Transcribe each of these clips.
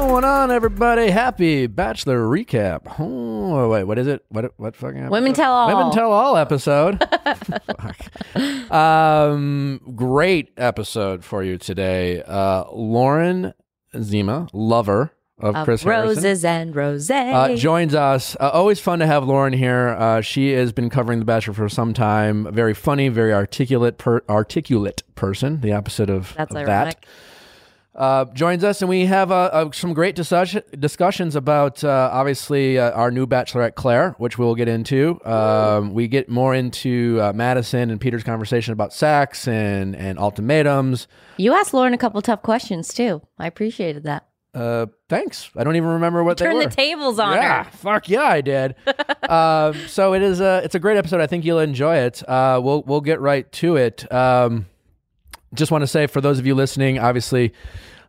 going on, everybody? Happy Bachelor recap. Oh, wait, what is it? What what fucking episode? Women Tell All. Women Tell All episode. Fuck. Um, great episode for you today. Uh, Lauren Zima, lover of, Of Chris Harrison. roses and rose. Uh, joins us. Uh, always fun to have Lauren here. Uh, she has been covering The Bachelor for some time. Very funny, very articulate, per- articulate person. The opposite of, That's of ironic. Uh, joins us, and we have uh, uh, some great discussion- discussions about uh, obviously uh, our new Bachelorette Claire, which we'll get into. Um, we get more into uh, Madison and Peter's conversation about sex and and ultimatums. You asked Lauren a couple tough questions too. I appreciated that. Uh, thanks. I don't even remember what they Turn were. the tables on yeah, her. fuck yeah, I did. um, so it is a it's a great episode. I think you'll enjoy it. Uh, we'll we'll get right to it. Um, just want to say for those of you listening, obviously.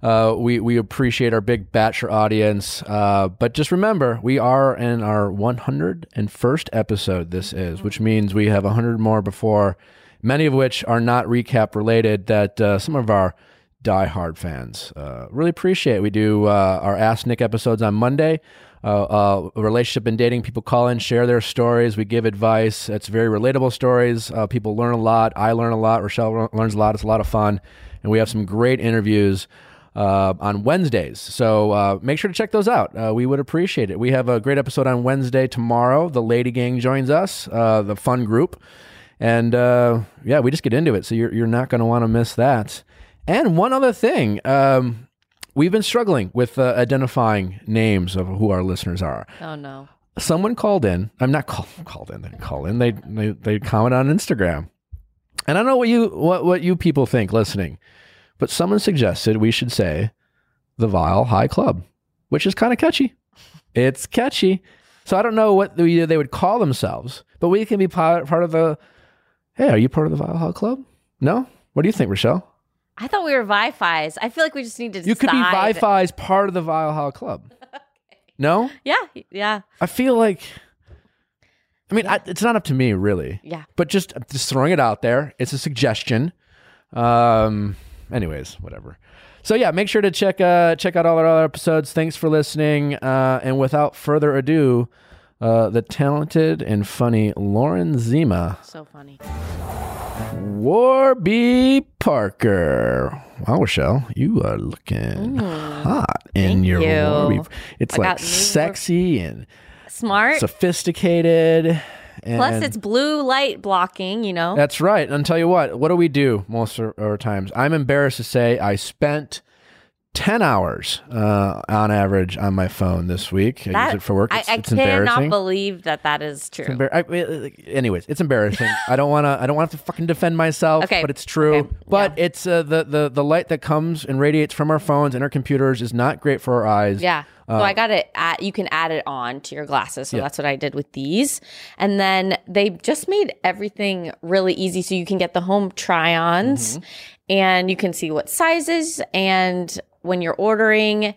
Uh, we we appreciate our big bachelor audience, uh, but just remember we are in our 101st episode. This is, which means we have 100 more before, many of which are not recap related. That uh, some of our diehard fans uh, really appreciate. We do uh, our Ask Nick episodes on Monday. Uh, uh, relationship and dating. People call in, share their stories. We give advice. It's very relatable stories. Uh, people learn a lot. I learn a lot. Rochelle learns a lot. It's a lot of fun, and we have some great interviews uh, on Wednesdays. So uh, make sure to check those out. Uh, we would appreciate it. We have a great episode on Wednesday tomorrow. The Lady Gang joins us, uh, the fun group, and uh, yeah, we just get into it. So you're you're not going to want to miss that. And one other thing. Um, We've been struggling with uh, identifying names of who our listeners are. Oh no. Someone called in. I'm not call, called in. They didn't call in. They they they comment on Instagram, and I don't know what you what what you people think listening, but someone suggested we should say the Viall High Club, which is kind of catchy. It's catchy. So I don't know what they they would call themselves, but we can be part, of the. Hey, are you part of the Viall High Club? No. What do you think, Rochelle? I thought we were Wi-Fi's. I feel like we just need to. You could be decide. Wi-Fi's part of the Viall High Club. No, Yeah, yeah, I feel like. I mean, I, it's not up to me really, yeah. but just just throwing it out there. It's a suggestion. Um. Anyways, whatever. So yeah, make sure to check uh check out all our other episodes. Thanks for listening. Uh, and without further ado, uh, the talented and funny Lauren Zima, So funny. Warby Parker. Wow, Rochelle, you are looking hot in your you. Warby. It's I like sexy and Smart. sophisticated. And Plus, it's blue light blocking. You know. that's right. And I'll tell you what. What do we do most of our times? I'm embarrassed to say I spent. 10 hours uh, on average on my phone this week. I use it for work. It's, I, I it's cannot believe that that is true. Embar- I, anyways, it's embarrassing. I don't want to. I don't want to fucking defend myself. Okay. but it's true. Okay. But it's uh, the the the light that comes and radiates from our phones and our computers is not great for our eyes. Yeah. So Uh, I got it at you can add it on to your glasses. So that's what I did with these. And then they just made everything really easy so you can get the home try-ons Mm-hmm. and you can see what sizes and when you're ordering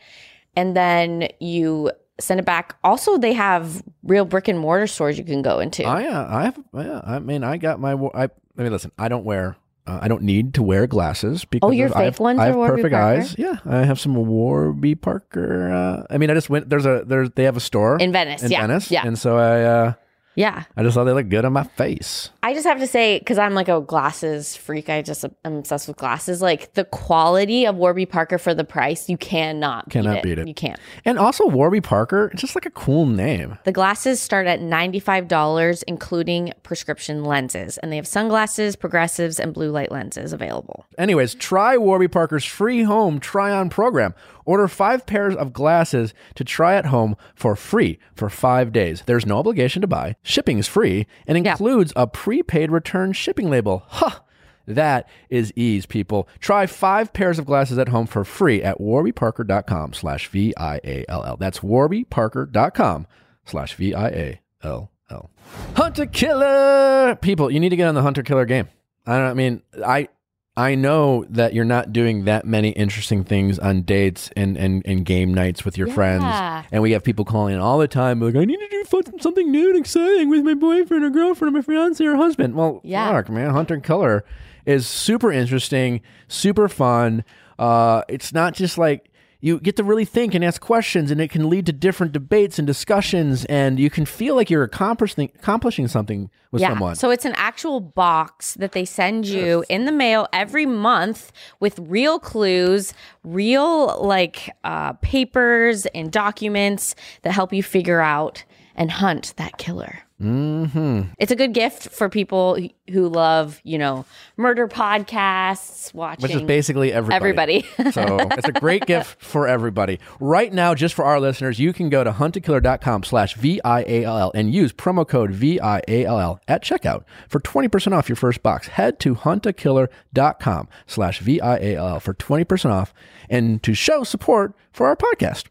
and then you send it back. Also they have real brick and mortar stores you can go into. I uh, I have. Yeah, I mean, I got my. I. I mean, listen. I don't wear. Uh, I don't need to wear glasses because Oh, your of- I have, ones I are have Warby perfect Parker? eyes. Yeah, I have some Warby Parker. Uh, I mean, I just went. There's a there's they have a store In Venice, In yeah, Venice. yeah. And so I uh, yeah. I just thought they looked good on my face. I just have to say, because I'm like a glasses freak, I just am obsessed with glasses. Like the quality of Warby Parker for the price, you cannot Cannot beat, beat it. it. You can't. And also Warby Parker, it's just like a cool name. The glasses start at $95, including prescription lenses. And they have sunglasses, progressives, and blue light lenses available. Anyways, try Warby Parker's free home try on program. Order five pairs of glasses to try at home for free for five days. There's no obligation to buy. Shipping is free and includes a prepaid return shipping label. Huh. That is ease, people. Try five pairs of glasses at home for free at warbyparker.com slash V-I-A-L-L. That's warbyparker.com slash V-I-A-L-L. Hunt A Killer! People, you need to get on the Hunt A Killer game. I don't I mean, I I know that you're not doing that many interesting things on dates and, and, and game nights with your Yeah. friends. And we have people calling in all the time, like, I need to do fun- something new and exciting with my boyfriend or girlfriend or my fiance or husband. Well, Yeah. fuck, man. Hunt A Killer is super interesting, super fun. Uh, it's not just like, you get to really think and ask questions, and it can lead to different debates and discussions, and you can feel like you're accomplishing accomplishing something with someone. So it's an actual box that they send you in the mail every month with real clues, real like uh, papers and documents that help you figure out and hunt that killer. Mm-hmm. It's a good gift for people who love, you know, murder podcasts, watching. Which is basically everybody. Everybody. so it's a great gift for everybody. Right now, just for our listeners, you can go to huntakiller.com slash V-I-A-L-L and use promo code V-I-A-L-L at checkout for 20% off your first box. Head to huntakiller.com slash V-I-A-L-L for 20% off and to show support for our podcast.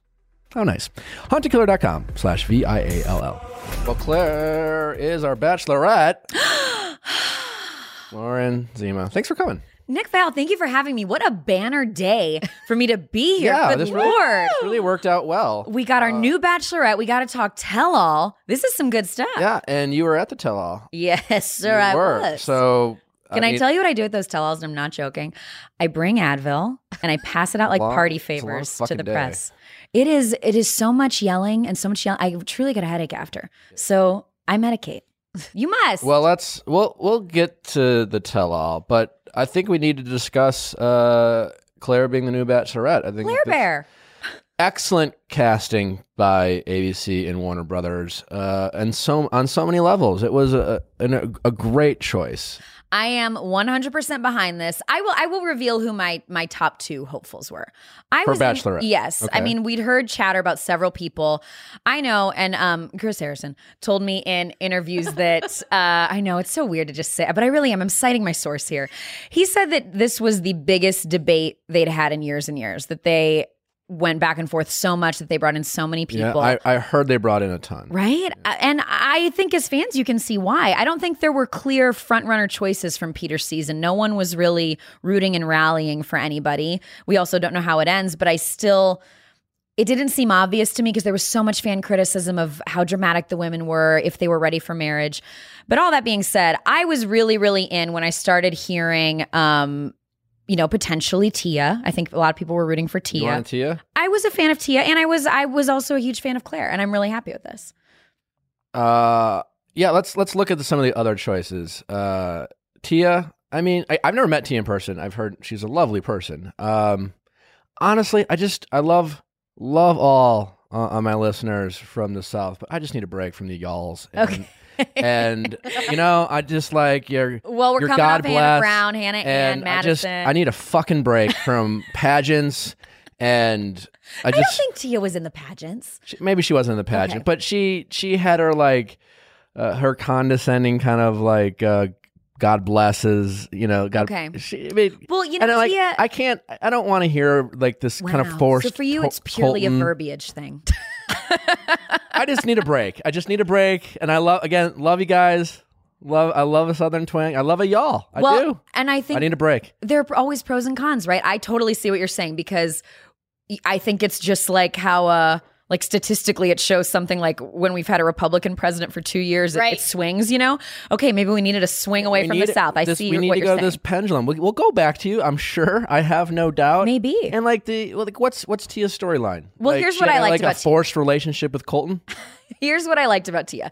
How nice. Huntakiller.com slash V-I-A-L-L. Well, Claire is our bachelorette. Lauren Zima. Thanks for coming. Nick Viall, thank you for having me. What a banner day for me to be here. Yeah, Good this really, Lord. this really worked out well. we got our uh, new bachelorette. We got to talk tell all. This is some good stuff. Yeah, and you were at the tell all. Yes, sir, You I were. was. So Can I, mean, tell you what I do with those tell alls? And I'm not joking. I bring Advil and I pass it out like Long- party it's a long favors to the day. press. It is it is so much yelling and so much yelling. I truly get a headache after. So I medicate. You must. Well, let's we'll we'll get to the tell all, but I think we need to discuss uh, Claire being the new Bachelorette. I think Claire Bear. excellent casting by ABC and Warner Brothers, uh, and so on so many levels. It was a an, a great choice. I am 100% behind this. I will I will reveal who my my top 2 hopefuls were. I For was in- Bachelorette. yes. Okay. I mean, we'd heard chatter about several people. I know and um Chris Harrison told me in interviews that uh I know it's so weird to just say, but I really am. I'm citing my source here. He said that this was the biggest debate they'd had in years and years that they went back and forth so much that they brought in so many people. Yeah, I, I heard they brought in a ton. Right. Uh, And I think as fans, you can see why. I don't think there were clear frontrunner choices from Peter's season. No one was really rooting and rallying for anybody. We also don't know how it ends, but I still. It didn't seem obvious to me because there was so much fan criticism of how dramatic the women were, if they were ready for marriage. But all that being said, I was really, really in when I started hearing, um, you know, potentially Tia. I think a lot of people were rooting for Tia. Tia? I was a fan of Tia, and I was I was also a huge fan of Claire, and I'm really happy with this. Uh, yeah. Let's let's look at the, some of the other choices. Uh, Tia. I mean, I, I've never met Tia in person. I've heard she's a lovely person. Um, honestly, I just I love love all uh, on my listeners from the south, but I just need a break from the y'alls. And, Okay. And you know, I just like your Well, we're your coming God off Hannah bless, Brown, Hannah Ann, and I just Madison. I need a fucking break from pageants and I I just don't think Tia was in the pageants. she, maybe she wasn't in the pageant, Okay. but she she had her like uh, her condescending kind of like uh, God blesses, you know, God. Okay. She, I mean, Well, you know, I'm like, Tia. I can't. I don't want to hear like this kind of forced. So for you, it's purely Colton- a verbiage thing. I just need a break. I just need a break, and I love again. Love you guys. Love. I love a Southern twang. I love a y'all. I well, do. and I think I need a break. there are always pros and cons, right? I totally see what you're saying because I think it's just like how, uh, like statistically, it shows something like when we've had a Republican president for two years, it- Right. it, swings. You know, okay, maybe we needed a swing away We from need- the South. I this- see We need what to you're go saying. to this pendulum. We'll, we'll go back to you. I'm sure. I have no doubt. Maybe. And like the well, like what's what's Tia's storyline? Well, Like, here's she what I liked like about a Tia. forced relationship with Colton. Here's what I liked about Tia.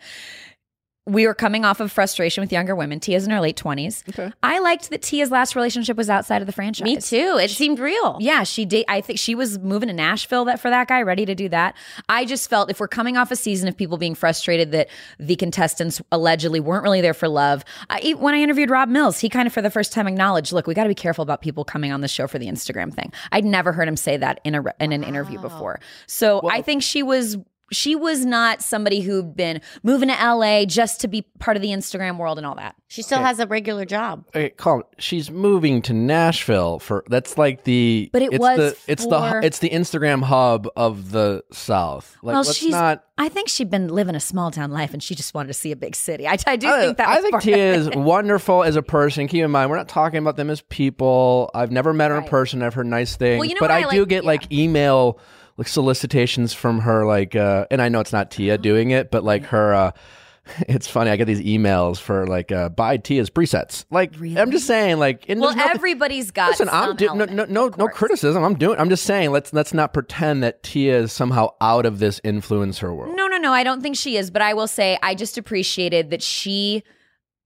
We were coming off of frustration with younger women. Tia's in her late 20s. Okay. I liked that Tia's last relationship was outside of the franchise. Me too. It seemed real. Yeah, she did. I think she was moving to Nashville that for that guy, ready to do that. I just felt if we're coming off a season of people being frustrated that the contestants allegedly weren't really there for love. I, when I interviewed Rob Mills, he kind of for the first time acknowledged, "Look, we got to be careful about people coming on the show for the Instagram thing." I'd never heard him say that in a in an interview ah. before. So I think she was. She was not somebody who'd been moving to LA just to be part of the Instagram world and all that. She still has a regular job. Okay, calm. She's moving to Nashville for that's like the. But it it's was the it's the it's the Instagram hub of the South. Like, well, let's she's. not. I think she'd been living a small town life and she just wanted to see a big city. I, I do I, think that. I think part Tia of is wonderful as a person. Keep in mind, we're not talking about them as people. I've never met her in person. I've heard nice things, Well, you know but what I, I do get yeah. like email like solicitations from her, like, uh, and I know it's not Tia doing it, but like her. Uh, it's funny. I get these emails for like uh, buy Tia's presets. Like I'm just saying, like and Well, everybody's got. Listen, I'm do- no no no, no criticism. I'm doing. I'm just saying. Let's let's not pretend that Tia is somehow out of this influencer world. No, no, no. I don't think she is, but I will say I just appreciated that she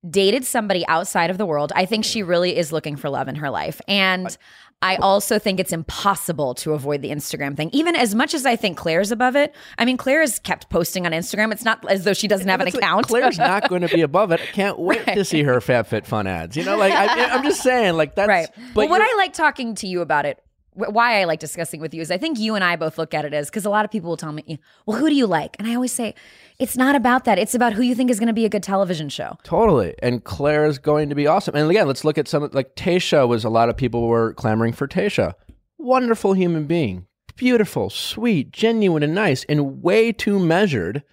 dated somebody outside of the world. I think she really is looking for love in her life. And I also think it's impossible to avoid the Instagram thing. Even as much as I think Claire's above it. I mean, Claire has kept posting on Instagram. It's not as though she doesn't have an like, account. Claire's not going to be above it. I can't wait to see her FabFitFun ads. You know, like I, I'm just saying, like that's right. But what I like talking to you about it, why I like discussing with you is I think you and I both look at it as because a lot of people will tell me, well, who do you like? And I always say, it's not about that. It's about who you think is going to be a good television show. Totally. And Claire is going to be awesome. And again, let's look at some like Tayshia was a lot of people were clamoring for Tayshia. Wonderful human being. Beautiful, sweet, genuine, and nice, and way too measured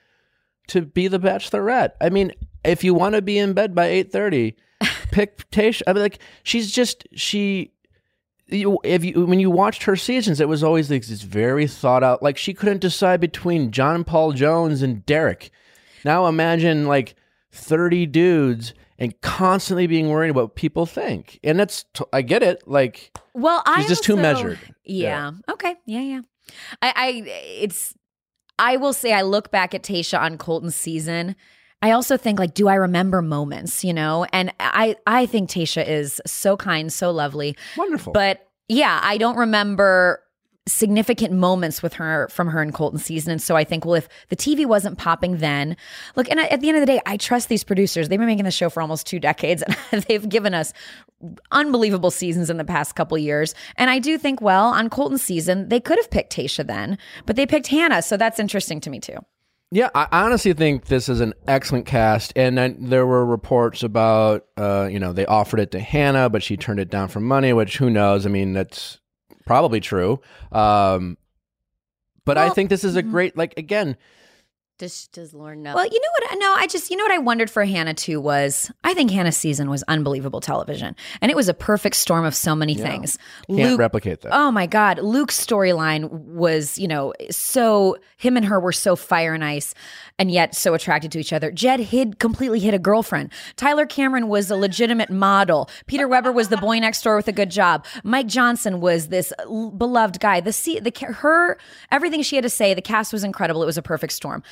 to be the bachelorette. I mean, if you want to be in bed by 8:30, pick Tayshia. I mean, like she's just she you, if you when you watched her seasons, it was always like this very thought out. Like she couldn't decide between John Paul Jones and Derek. Now imagine like thirty dudes and constantly being worried about what people think. And that's t- I get it. Like Well, I She's just too also- measured. Yeah. Okay. Yeah. Yeah. I, I. It's. I will say, I look back at Tayshia on Colton's season. I also think, like, do I remember moments? You know, and I. I think Tayshia is so kind, so lovely. wonderful. But yeah, I don't remember significant moments with her from her in Colton season. And so I think, well, if the TV wasn't popping then, look, and at the end of the day, I trust these producers. They've been making the show for almost two decades and they've given us unbelievable seasons in the past couple years. And I do think, well, on Colton's season, they could have picked Tayshia then, but they picked Hannah. So that's interesting to me too. Yeah, I honestly think this is an excellent cast, and then there were reports about, uh, you know, they offered it to Hannah, but she turned it down for money. Which who knows? I mean, that's probably true. Um, but I think this is a great, like, again, Does, does Lauren know? Well, you know what? No, I just, you know what I wondered for Hannah too was I think Hannah's season was unbelievable television. And it was a perfect storm of so many things. can't replicate that. Oh my God. Luke's storyline was, you know, so him and her were so fire and ice and yet so attracted to each other. Jed hid completely hid a girlfriend. Tyler Cameron was a legitimate model. Peter Weber was the boy next door with a good job. Mike Johnson was this l- beloved guy. The see the her everything she had to say, the cast was incredible. It was a perfect storm.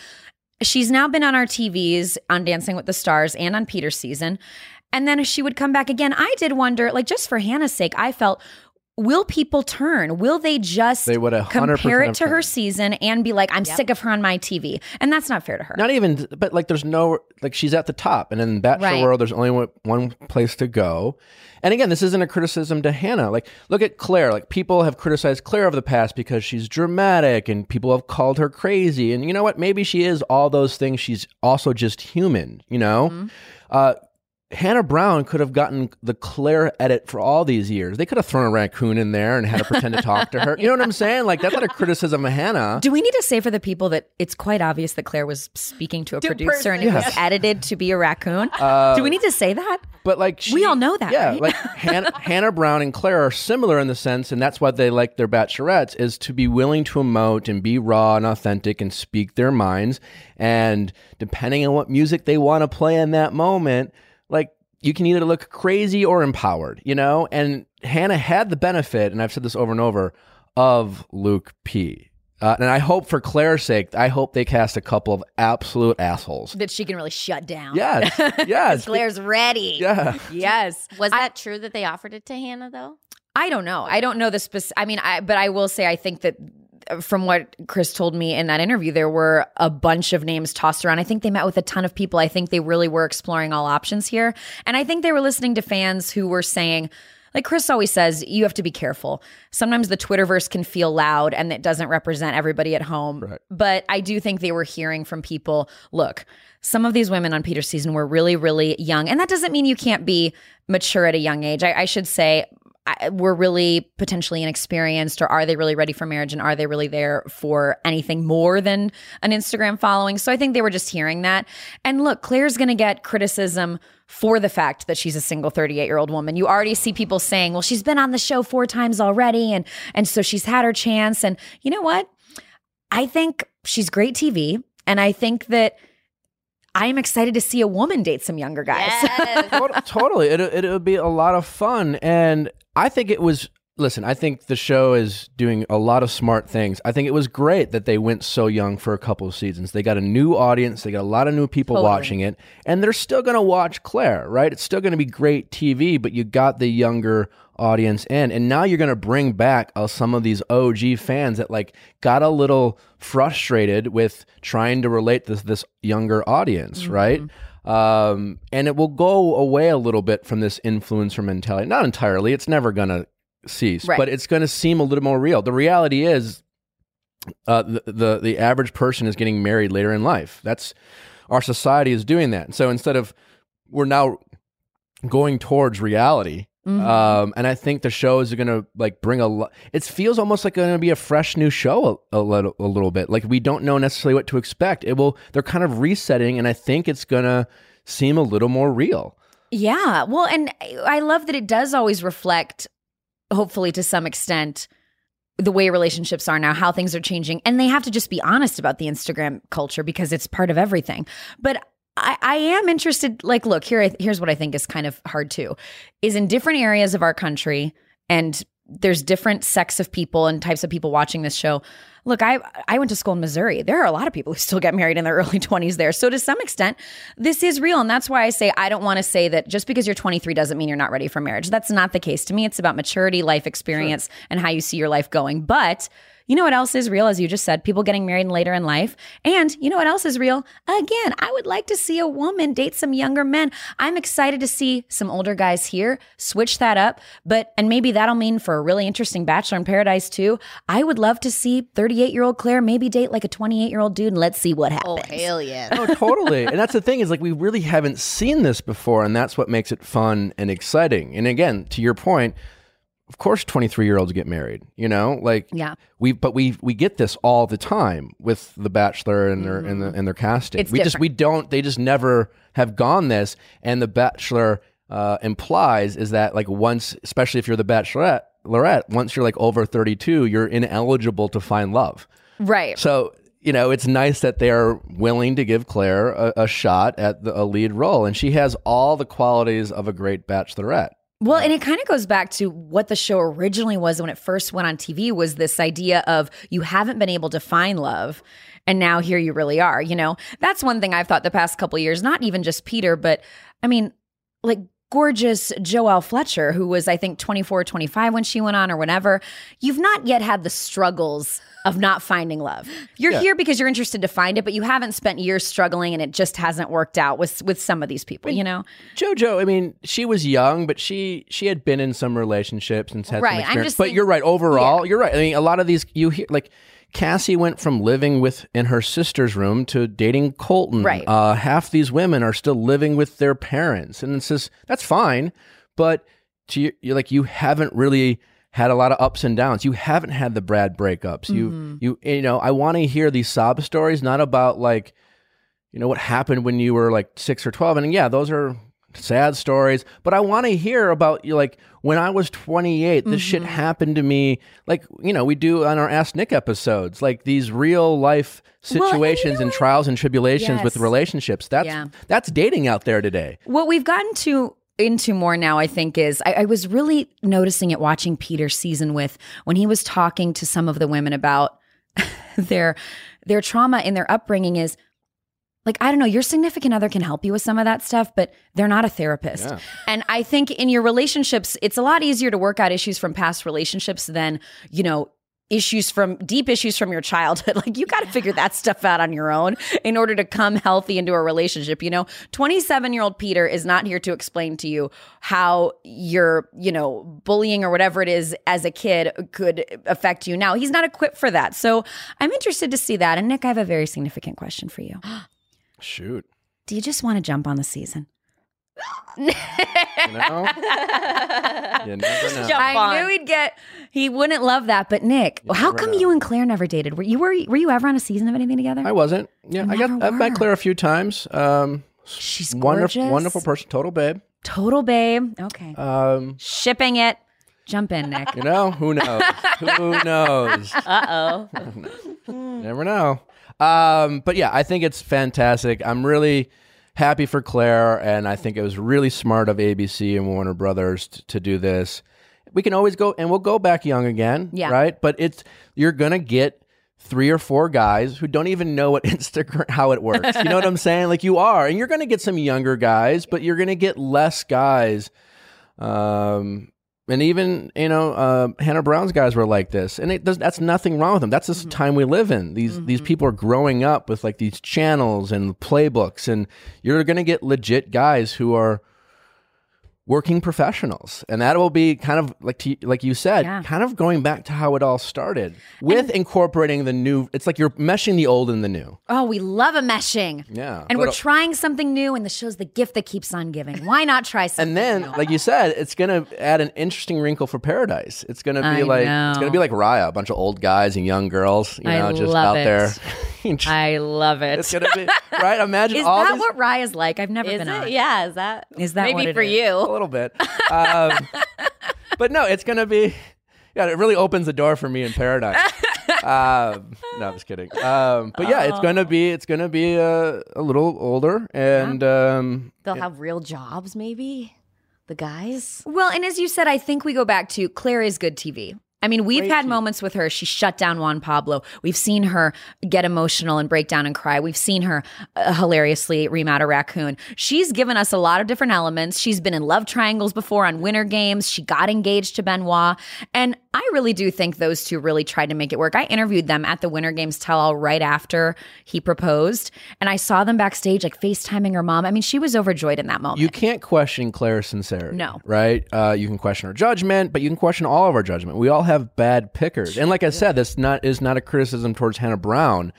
She's now been on our TVs on Dancing with the Stars and on Peter's season. And then she would come back again. I did wonder, like, just for Hannah's sake, I felt, will people turn? Will they just They would compare it to her season and be like, I'm sick of her on my TV? And that's not fair to her. Not even, but like, there's no, like, she's at the top, and in Bachelor Right. World, there's only one, one place to go. And again, this isn't a criticism to Hannah. Like, look at Claire. Like, people have criticized Claire of the past because she's dramatic, and people have called her crazy. And you know what? Maybe she is all those things. She's also just human. You know. Mm-hmm. Uh, Hannah Brown could have gotten the Claire edit for all these years. They could have thrown a raccoon in there and had to pretend to talk to her. You know what I'm saying? Like that's not a criticism of Hannah. Do we need to say for the people that it's quite obvious that Claire was speaking to a producer and it was edited to be a raccoon? Uh, Do we need to say that? But like she, We all know that, yeah. right? Like Hannah, Hannah Brown and Claire are similar in the sense, and that's why they like their bachelorettes is to be willing to emote and be raw and authentic and speak their minds. And depending on what music they want to play in that moment, like you can either look crazy or empowered, you know. And Hannah had the benefit, and I've said this over and over, of Luke P. Uh, and I hope for Claire's sake, I hope they cast a couple of absolute assholes. That she can really shut down. Yes, yes, Claire's ready. yeah. Yes. Was that true that they offered it to Hannah though? I don't know. I don't know the specific. I mean, I but I will say I think that from what Chris told me in that interview, there were a bunch of names tossed around. I think they met with a ton of people. I think they really were exploring all options here, and I think they were listening to fans who were saying. Like Chris always says, you have to be careful. Sometimes the Twitterverse can feel loud and it doesn't represent everybody at home. Right. But I do think they were hearing from people look, some of these women on Peter's season were really, really young. And that doesn't mean you can't be mature at a young age. I, I should say, we're really potentially inexperienced, or are they really ready for marriage? And are they really there for anything more than an Instagram following? So I think they were just hearing that. And look, Claire's going to get criticism for the fact that she's a single 38 year old woman. You already see people saying, well, she's been on the show four times already. And, and so she's had her chance. And you know what? I think she's great TV. And I think that I am excited to see a woman date some younger guys. Tot- totally. It, it would be a lot of fun. And I think it was, listen, I think the show is doing a lot of smart things. I think it was great that they went so young for a couple of seasons. They got a new audience, they got a lot of new people Totally. watching it, and they're still going to watch Claire, right? It's still going to be great TV, but you got the younger audience in. And now you're going to bring back uh, some of these OG fans that like got a little frustrated with trying to relate to this, this younger audience, Mm-hmm. right? Um, and it will go away a little bit from this influencer mentality. Not entirely, it's never going to cease, Right. but it's going to seem a little more real. The reality is, uh, the, the the average person is getting married later in life. That's our society is doing that. So instead of we're now going towards reality. Um, and I think the show is going to like bring a lot. It feels almost like going to be a fresh new show a, a little a little bit. Like we don't know necessarily what to expect. It will. They're kind of resetting, and I think it's going to seem a little more real. Yeah. Well, and I love that it does always reflect, hopefully to some extent, the way relationships are now, how things are changing. And they have to just be honest about the Instagram culture because it's part of everything. But I, I am interested, like, look, here, here's what I think is kind of hard too, is in different areas of our country, and there's different sects of people and types of people watching this show. Look, I I went to school in Missouri. There are a lot of people who still get married in their early 20s there. So to some extent, this is real. And that's why I say I don't want to say that just because you're 23 doesn't mean you're not ready for marriage. That's not the case. To me, it's about maturity, life experience, and how you see your life going. But you know what else is real? As you just said, people getting married later in life. And you know what else is real? Again, I would like to see a woman date some younger men. I'm excited to see some older guys here. Switch that up. But, and maybe that'll mean for a really interesting Bachelor in Paradise too. I would love to see 38 year old Claire maybe date like a 28 year old dude and let's see what oh, happens. Oh, hell yeah. No, totally. and that's the thing is like we really haven't seen this before, and that's what makes it fun and exciting. And again, to your point, of course, twenty three year olds get married. You know, like Yeah. we but we we get this all the time with the Bachelor and their and, the, and their casting. It's we just we don't. They just never have gone this. And the Bachelor uh, implies is that like once, especially if you're the Bachelorette, Lorette, once you're like over thirty two, you're ineligible to find love. Right. So you know, it's nice that they are willing to give Claire a, a shot at the, a lead role, and she has all the qualities of a great bachelorette. Well, and it kind of goes back to what the show originally was when it first went on TV was this idea of you haven't been able to find love and now here you really are, you know. That's one thing I've thought the past couple years, not even just Peter, but I mean, like gorgeous Joelle Fletcher who was I think 24 25 when she went on or whenever. You've not yet had the struggles of not finding love. You're here because you're interested to find it, but you haven't spent years struggling and it just hasn't worked out with with some of these people, you know. JoJo, I mean, she was young, but she she had been in some relationships and had Right, some experience. but saying- you're right. Overall, you're right. I mean, a lot of these you hear like. Cassie went from living with in her sister's room to dating Colton. Right. Uh, half these women are still living with their parents, and it's just that's fine. But to you, you're like you haven't really had a lot of ups and downs. You haven't had the Brad breakups. Mm-hmm. You you you know I want to hear these sob stories, not about like you know what happened when you were like six or twelve. And yeah, those are sad stories. But I want to hear about you like when I was twenty eight, this shit Mm-hmm. happened to me. Like you know we do on our Ask Nick episodes, like these real life and situations know and trials and tribulations with relationships. That's Yeah. that's dating out there today. What we've gotten to into more now, I think, is I, I was really noticing it watching Peter's season with when he was talking to some of the women about their their trauma in their upbringing is like I don't know, your significant other can help you with some of that stuff, but they're not a therapist. Yeah. And I think in your relationships, it's a lot easier to work out issues from past relationships than, you know, issues from deep issues from your childhood. Like you got to figure that stuff out on your own in order to come healthy into a relationship. You know, 27 year old Peter is not here to explain to you how your, you know, bullying or whatever it is as a kid could affect you now. He's not equipped for that. So I'm interested to see that. And Nick, I have a very significant question for you. Shoot, Do you just want to jump on the season? you know, you never know. I on. knew he'd get. He wouldn't love that, but Nick, how never come know. you and Claire never dated? Were you were, were you ever on a season of anything together? I wasn't. Yeah, I got never I've met. Claire a few times. Um, She's wonderful, gorgeous. wonderful person, total babe. Total babe. Okay, Um, shipping it. Jump in, Nick. you know, who knows? who knows? Uh oh. Never know. Um, but yeah, I think it's fantastic. I'm really happy for Claire, and I think it was really smart of ABC and Warner Brothers t- to do this. We can always go, and we'll go back young again, Yeah. right? But it's you're gonna get three or four guys who don't even know what Instagram how it works. You know what I'm saying? Like you are, and you're gonna get some younger guys, but you're gonna get less guys. Um, and even you know uh, Hannah Brown's guys were like this, and it does, that's nothing wrong with them. That's just the time we live in. These these people are growing up with like these channels and playbooks, and you're going to get legit guys who are working professionals, and that will be kind of like to, like you said, Yeah. kind of going back to how it all started with incorporating the new. It's like you're meshing the old and the new. Oh, we love a meshing. Yeah, And we're uh, trying something new, and the show's the gift that keeps on giving. Why not try something? And then, new? like you said, it's gonna add an interesting wrinkle for Paradise. It's gonna be I like know. it's gonna be like Raya, a bunch of old guys and young girls, you I know, just love out it. there. I love it. it's gonna be right. Imagine all Is all that these, what Raya's like? I've never Is been it? on. Yeah. Is that? Is that maybe what it for is? a you? Little bit. Um, but no, it's gonna be. Yeah, it really opens the door for me in Paradise. um, no, I'm just kidding. Um, but yeah, it's gonna be it's gonna be a, a little older, and um, They'll have real jobs, maybe. The guys. Well, and as you said, I think we go back to Claire is good TV. I mean, we've had moments with her. She shut down Juan Pablo. We've seen her get emotional and break down and cry. We've seen her uh, hilariously ream out a raccoon. She's given us a lot of different elements. She's been in love triangles before on Winter Games. She got engaged to Benoit. And I really do think those two really tried to make it work. I interviewed them at the Winter Games tell all right after he proposed. And I saw them backstage, like FaceTiming her mom. I mean, she was overjoyed in that moment. You can't question Claire's sincerity. No. Right? Uh, you can question her judgment, but you can question all of our judgment. We all have bad pickers. And like I said, this not is not a criticism towards Hannah Brown,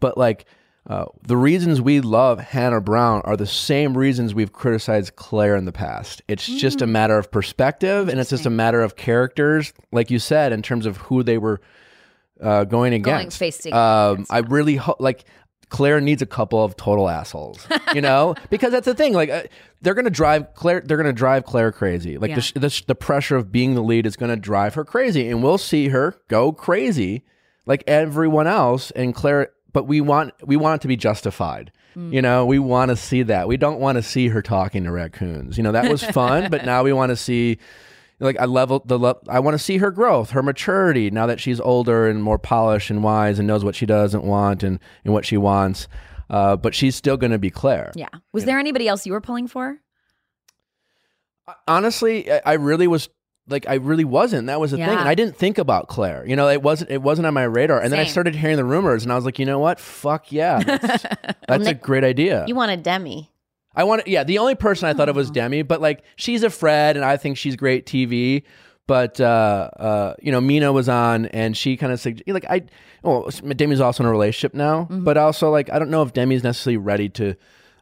but like uh, the reasons we love Hannah Brown are the same reasons we've criticized Claire in the past. It's just a matter of perspective and it's just a matter of characters, like you said, in terms of who they were uh, going against. facing um, I really hope, like, Claire needs a couple of total assholes, you know, because that's the thing. Like, uh, they're gonna drive Claire. They're gonna drive Claire crazy. Like Yeah. the, sh- the sh- the pressure of being the lead is gonna drive her crazy, and we'll see her go crazy, like everyone else. And Claire, but we want we want it to be justified. You know, we want to see that. We don't want to see her talking to raccoons. You know, that was fun, but now we want to see like I level the le- I want to see her growth, her maturity now that she's older and more polished and wise and knows what she doesn't want and and what she wants. Uh, but she's still going to be Claire. yeah. Was there anybody else you were pulling for? Honestly, I, I really was like I really wasn't. That was the thing, and I didn't think about Claire. You know, it wasn't it wasn't on my radar. And then I started hearing the rumors, and I was like, you know what? Fuck yeah, that's, that's a great idea. You want a Demi. I want to, yeah, the only person I thought of was Demi, but like she's a Fred and I think she's great TV. But uh uh you know, Mina was on and she kind of said like I well Demi's also in a relationship now, but also like I don't know if Demi's necessarily ready to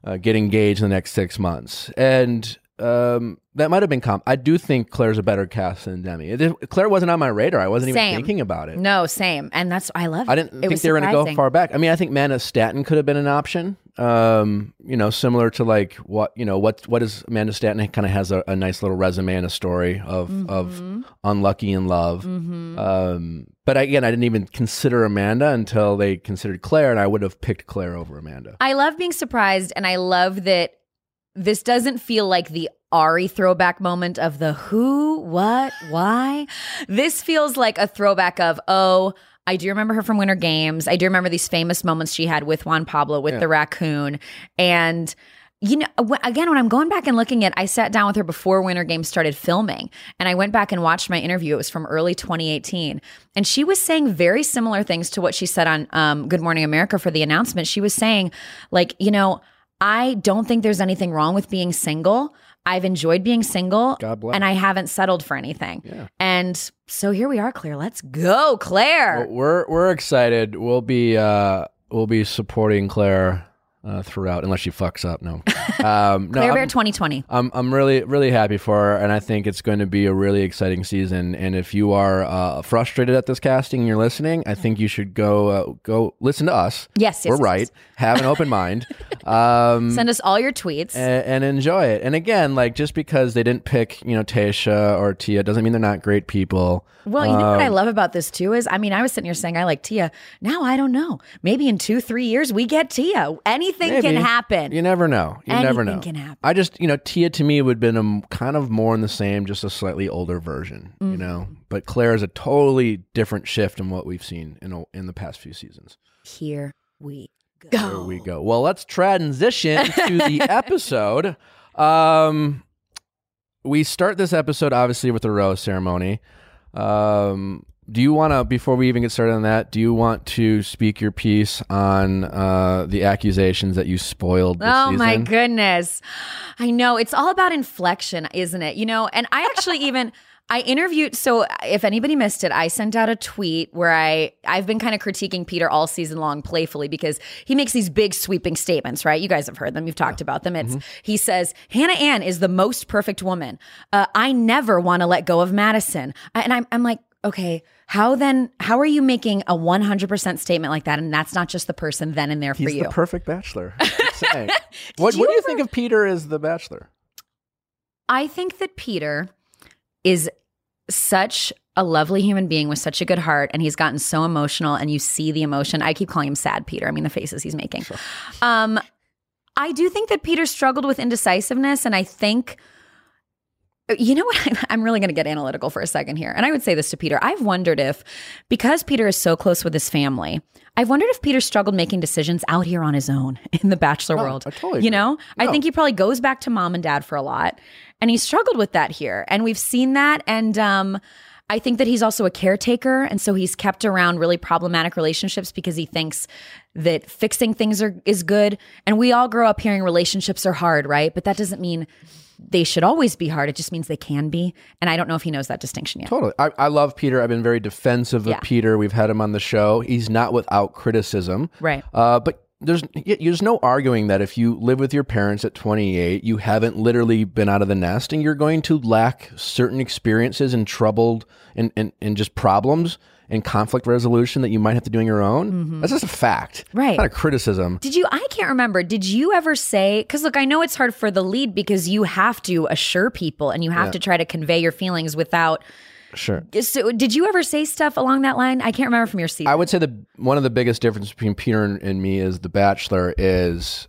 uh, get engaged in the next 6 months. And um that might have been comp. I do think Claire's a better cast than Demi. It, Claire wasn't on my radar. I wasn't even thinking about it. No, same. And that's I love. I didn't It think they were going to go far back. I mean, I think Mana Stanton could have been an option. Um, you know, similar to like what you know what what is Amanda Stanton kind of has a, a nice little resume and a story of Mm-hmm. of unlucky in love. Um, but again, I didn't even consider Amanda until they considered Claire, and I would have picked Claire over Amanda. I love being surprised, and I love that this doesn't feel like the Ari throwback moment of the who, what, why. This feels like a throwback of, oh, I do remember her from Winter Games. I do remember these famous moments she had with Juan Pablo, with the raccoon. And, you know, again, when I'm going back and looking at, I sat down with her before Winter Games started filming, and I went back and watched my interview. It was from early 2018, and she was saying very similar things to what she said on um, Good Morning America for the announcement. She was saying, like, you know, I don't think there's anything wrong with being single. I've enjoyed being single, God bless. and I haven't settled for anything. And so here we are, Claire. Let's go, Claire. Well, we're we're excited. We'll be uh, we'll be supporting Claire uh, throughout, unless she fucks up. No, um, no, Claire I'm- Bear 2020. I'm I'm really really happy for her, and I think it's going to be a really exciting season. And if you are uh, frustrated at this casting and you're listening, I think you should go uh, go listen to us. Yes, yes, we're yes, right. Have an open mind, um, Send us all your tweets. and, and enjoy it. And again, like just because they didn't pick you know Tayshia or Tia doesn't mean they're not great people. Well, you know Um, what I love about this too is, I mean, I was sitting here saying I like Tia. Now I don't know. Maybe in two, three years we get Tia. Anything anything can happen. You never know. You never Anything know. can happen. I just, you know, Tia to me would have been a, kind of more in the same, just a slightly older version, Mm-hmm. you know. But Claire is a totally different shift in what we've seen in a, in the past few seasons. Here we go. Here we go. Well, let's transition to the episode. Um, we start this episode obviously with the rose ceremony. Um, do you want to, before we even get started on that, do you want to speak your piece on uh, the accusations that you spoiled this Oh my goodness. I know. It's all about inflection, isn't it? You know, and I actually even I interviewed so if anybody missed it, I sent out a tweet where I I've been kind of critiquing Peter all season long playfully because he makes these big sweeping statements, right? You guys have heard them, you've talked about them. It's he says, Hannah Ann is the most perfect woman. Uh, I never want to let go of Madison. I, and I'm I'm like, okay, how then how are you making a 100% statement like that and that's not just the person then and there for He's you? the perfect bachelor. What, what do you think of Peter as the bachelor? I think that Peter is such a lovely human being with such a good heart and he's gotten so emotional and you see the emotion. I keep calling him sad Peter. I mean the faces he's making. Um I do think that Peter struggled with indecisiveness and I think you know what? I'm, really going to get analytical for a second here. And I would say this to Peter. I've wondered if, because Peter is so close with his family, I've wondered if Peter struggled making decisions out here on his own in the bachelor world. I totally You know, I think he probably goes back to mom and dad for a lot. And he struggled with that here. And we've seen that. And, um, I think that he's also a caretaker. And so he's kept around really problematic relationships because he thinks that fixing things are, is good. And we all grow up hearing relationships are hard, right? But that doesn't mean they should always be hard. It just means they can be. And I don't know if he knows that distinction yet. Totally. I, I love Peter. I've been very defensive of Peter. We've had him on the show. He's not without criticism. Right. Uh, but there's there's no arguing that if you live with your parents at 28, you haven't literally been out of the nest, and you're going to lack certain experiences and troubled and and, and just problems and conflict resolution that you might have to do on your own. That's just a fact. Mm-hmm. Right. Not a criticism. Did you? I can't remember. Did you ever say? Because look, I know it's hard for the lead because you have to assure people and you have to try to convey your feelings without. Sure. So, did you ever say stuff along that line? I can't remember from your season. I would say the one of the biggest differences between Peter and, and me is the Bachelor is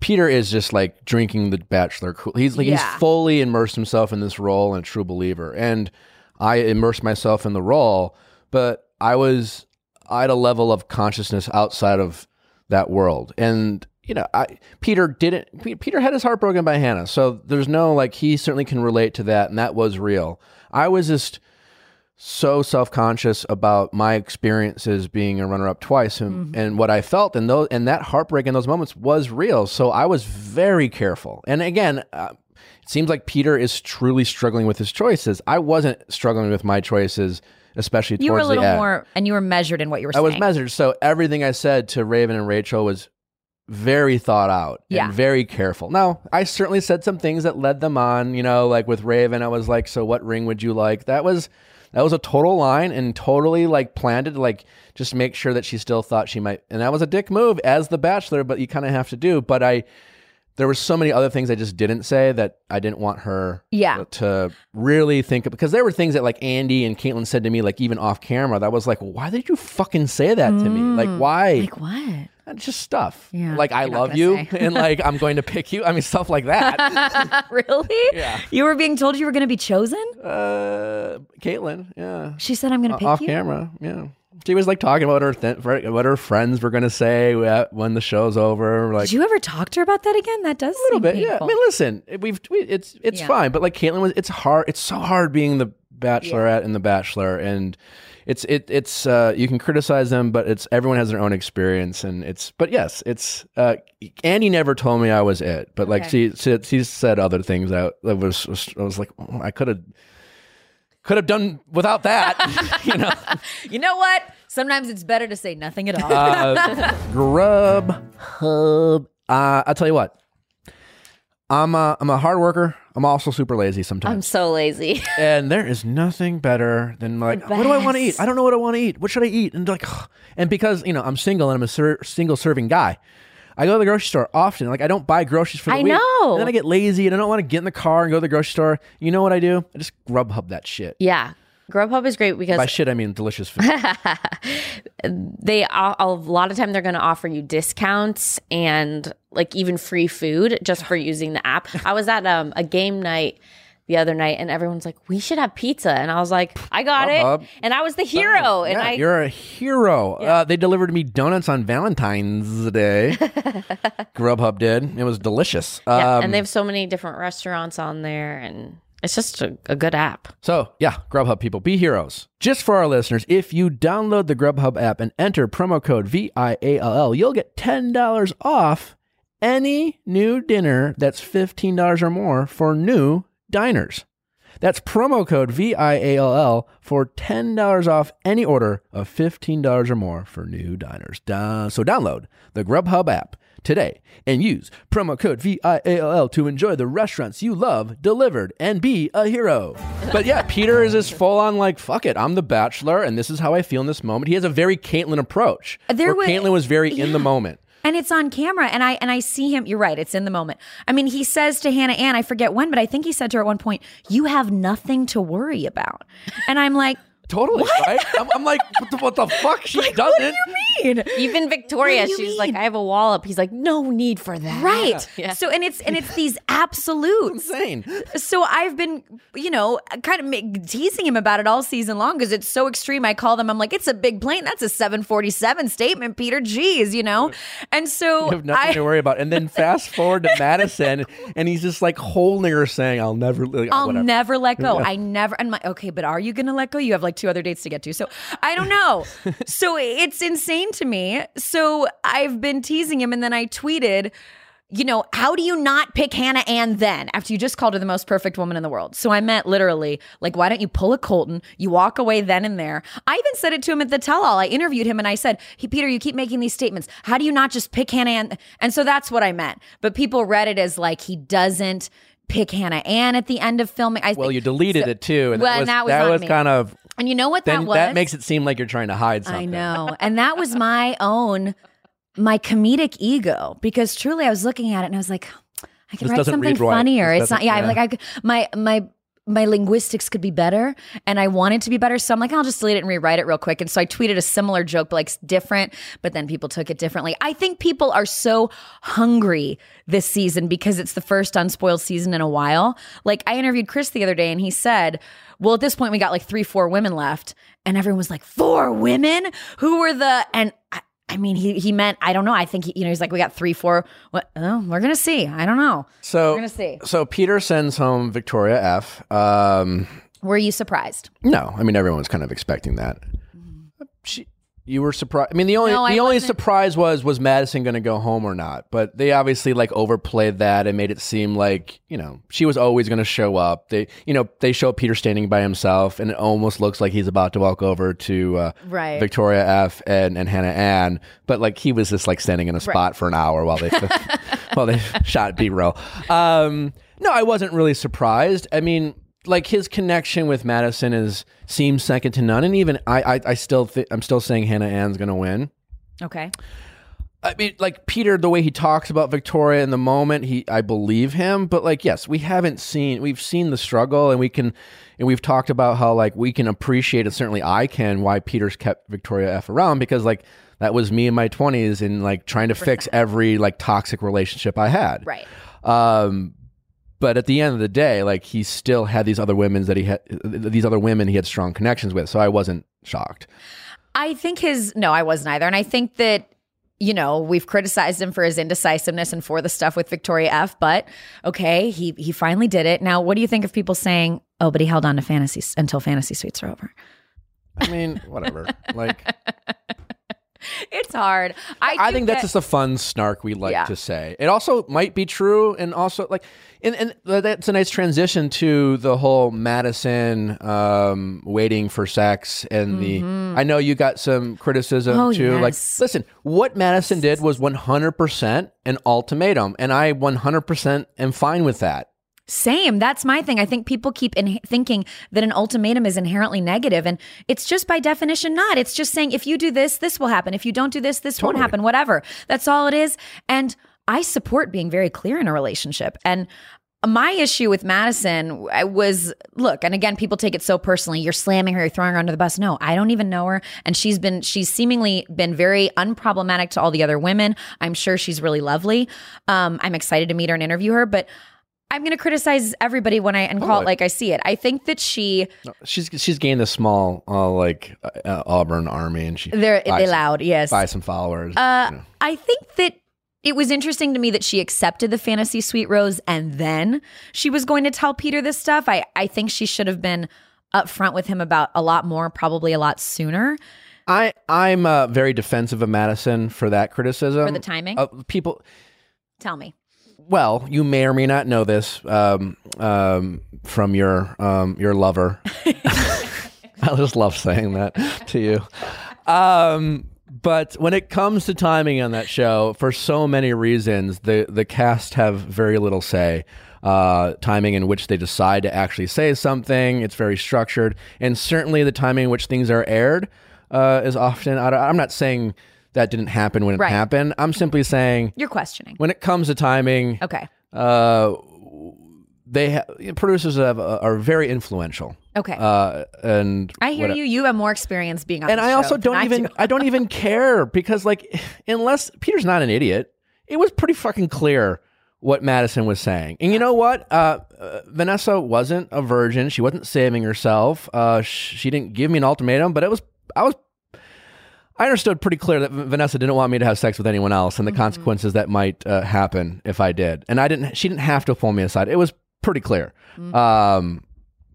Peter is just like drinking the Bachelor. cool- He's like Yeah. he's fully immersed himself in this role and a true believer. And I immersed myself in the role, but I was I had a level of consciousness outside of that world. And you know, I Peter didn't. Peter had his heart broken by Hannah, so there's no like he certainly can relate to that, and that was real. I was just so self-conscious about my experiences being a runner-up twice and, and what I felt and those and that heartbreak in those moments was real so I was very careful and again uh, it seems like Peter is truly struggling with his choices I wasn't struggling with my choices especially you were a little the more, and you were measured in what you were saying. I was measured so everything I said to Raven and Rachel was very thought out Yeah. and very careful. Now, I certainly said some things that led them on, you know, like with Raven, I was like, "So what ring would you like?" That was that was a total line and totally like planned it to like just make sure that she still thought she might. And that was a dick move as the bachelor, but you kind of have to do, but I there were so many other things I just didn't say that I didn't want her Yeah. to really think of because there were things that like Andi and Kaitlyn said to me like even off camera that was like why did you fucking say that to me like why Mm. Like what? it's just stuff. Yeah, like I love you and like I'm going to pick you. I mean stuff like that. really? Yeah. You were being told you were going to be chosen. uh Kaitlyn, yeah. She said, "I'm going to pick Off you." camera, yeah. She was like talking about her th- what her friends were going to say when the show's over like Did you ever talk to her about that again? That does a little bit. Yeah. I mean listen, we've we, it's it's Yeah. fine, but like Kaitlyn was it's hard it's so hard being the bachelorette and the bachelor and it's it it's uh you can criticize them but it's everyone has their own experience and it's but yes it's uh Andi never told me I was it but like she, she she said other things that that was, was I was like oh, I could have could have done without that you know You know what? Sometimes it's better to say nothing at all. uh, Grubhub. Uh, I'll tell you what. I'm a, I'm a hard worker. I'm also super lazy sometimes. I'm so lazy. and there is nothing better than like, what do I want to eat? I don't know what I want to eat. What should I eat? And like, and because you know I'm single and I'm a ser- single serving guy, I go to the grocery store often. Like I don't buy groceries for the I week. know. And then I get lazy and I don't want to get in the car and go to the grocery store. You know what I do? I just Grubhub that shit. yeah. Grubhub is great because By shit, I mean delicious food. they a a lot of time they're going to offer you discounts and like even free food just for using the app. I was at um, a game night the other night and everyone's like, "We should have pizza," and I was like, "I got it," and I was the hero, and yeah, I you're a hero. Uh, they delivered me donuts on Valentine's Day. Grubhub did. It was delicious. yeah, Um, and they have so many different restaurants on there, and it's just a, a good app. So, yeah, Grubhub people, be heroes. Just for our listeners, if you download the Grubhub app and enter promo code VIALL, you'll get $10 off any new dinner that's $15 or more for new diners. That's promo code VIALL for $10 off any order of $15 or more for new diners. Da- so download the Grubhub app today and use promo code VIALL to enjoy the restaurants you love delivered and be a hero. But yeah, Peter is this full on like, fuck it, I'm the bachelor and this is how I feel in this moment. He has a very Kaitlyn approach. There where wa- Kaitlyn was very in the moment. And it's on camera, and I and I see him. You're right; it's in the moment. I mean, he says to Hannah Ann, I forget when, but I think he said to her at one point, "You have nothing to worry about," and I'm like, Totally, right? I'm, I'm like, what the, what the fuck? She doesn't. "What do you mean?" Even Victoria, What do you she's like, "I have a wallop." He's like, "No need for that." Right. Yeah. So and it's and it's these absolutes. Insane. So I've been, you know, kind of make, teasing him about it all season long because it's so extreme. I call them. I'm like, it's a big plane. That's a 747 statement, Peter. Jeez, you know. And so You have nothing I, to worry about. And then fast forward to Madison, and he's just like holding her, saying, "I'll never." Like, I'll whatever. never let go. I never. And my okay, but are you going to let go? You have like two other dates to get to. So I don't know. so it's insane to me. So I've been teasing him, and then I tweeted. You know, how do you not pick Hannah Ann then after you just called her the most perfect woman in the world? So I meant literally, like, why don't you pull a Colton? You walk away then and there. I even said it to him at the tell all. I interviewed him and I said, hey, Peter, you keep making these statements. How do you not just pick Hannah Ann? And so that's what I meant. But people read it as like he doesn't pick Hannah Ann at the end of filming. I Well, you deleted so- it too, and Well, that was, that was on me. kind of. And you know what Then that was? that makes it seem like you're trying to hide something. I know. And that was my own, my comedic ego because truly I was looking at it and I was like, I can This write something funnier. This It's not, doesn't- yeah, I'm like, I could, my, my, my linguistics could be better and I wanted to be better. So I'm like, I'll just delete it and rewrite it real quick. And so I tweeted a similar joke, but like different, but then people took it differently. I think people are so hungry this season because it's the first unspoiled season in a while. Like I interviewed Chris the other day and he said, well, at this point we got like three, four women left. And everyone was like, four women? Who were the, and I, I mean, he, he meant, I don't know. I think, he, you know, he's like, we got three, four. What? Oh, we're going to see. I don't know. So We're gonna see. So Peter sends home Victoria F. Um, Were you surprised? no, I mean everyone's kind of expecting that. You were surprised. I mean, the only No, the only wasn't. surprise was was Madison going to go home or not? But they obviously like overplayed that and made it seem like you know she was always going to show up. They you know they show Peter standing by himself, and it almost looks like he's about to walk over to uh, Right. Victoria F. and and Hannah Ann, but like he was just like standing in a spot for an hour while they while they shot B roll. Um, no, I wasn't really surprised. I mean, like his connection with Madison is seems second to none, and even I, I, I still th- I'm still saying Hannah Ann's gonna win. Okay. I mean, like Peter, the way he talks about Victoria in the moment, he I believe him. But like, yes, we haven't seen we've seen the struggle, and we can, and we've talked about how like we can appreciate it. Certainly, I can why Peter's kept Victoria F around because like that was me in my twenties and like trying to fix every like toxic relationship I had. Right. Um, but at the end of the day, like he still had these other women that he had these other women he had strong connections with. So I wasn't shocked. I think his no, I wasn't either. And I think that you know we've criticized him for his indecisiveness and for the stuff with Victoria F. But okay, he he finally did it. Now, what do you think of people saying, "Oh, but he held on to fantasy until fantasy suites are over"? I mean, whatever. like It's hard. I, I think that's just a fun snark we like Yeah. to say. It also might be true, and also like, and, and that's a nice transition to the whole Madison um, waiting for sex and the. I know you got some criticism Mm-hmm. Oh, too. Like, listen, what Madison did was one hundred percent an ultimatum, and I one hundred percent am fine with that. Same. That's my thing. I think people keep in- thinking that an ultimatum is inherently negative, and it's just by definition not. It's just saying if you do this, this will happen. If you don't do this, this won't happen. Whatever. That's all it is. And I support being very clear in a relationship. And my issue with Madison was look, and again, people take it so personally. You're slamming her, you're throwing her under the bus. No, I don't even know her, and she's been she's seemingly been very unproblematic to all the other women. I'm sure she's really lovely. Um, I'm excited to meet her and interview her, but I'm going to criticize everybody when I and call it like I see it. I think that she She's she's gained a small uh, like uh, Auburn army, and she they're they some- loud, yes. buy some followers. Uh, you know. I think that it was interesting to me that she accepted the fantasy suite rose and then she was going to tell Peter this stuff. I, I think she should have been upfront with him about a lot more, probably a lot sooner. I I'm uh, very defensive of Madison for that criticism. For the timing? Uh, people, Tell me. Well, you may or may not know this um, um, from your um, your lover. I just love saying that to you. Um, but when it comes to timing on that show, for so many reasons, the the cast have very little say. Uh, timing in which they decide to actually say something, it's very structured, and certainly the timing in which things are aired uh, is often. I I'm not saying that didn't happen when it Right. happened. I'm simply saying You're questioning. when it comes to timing, Okay. uh, they ha- producers have, uh, are very influential. Okay. Uh, and I hear you. You have more experience being on And the I show also than don't I even do. I don't even care because like unless Peter's not an idiot, it was pretty fucking clear what Madison was saying. And you know what? Uh, uh, Vanessa wasn't a virgin. She wasn't saving herself. Uh, sh- she didn't give me an ultimatum, but it was I was I understood pretty clear that Vanessa didn't want me to have sex with anyone else and the consequences that might uh, happen if I did. And I didn't. She didn't have to pull me aside. It was pretty clear. Um,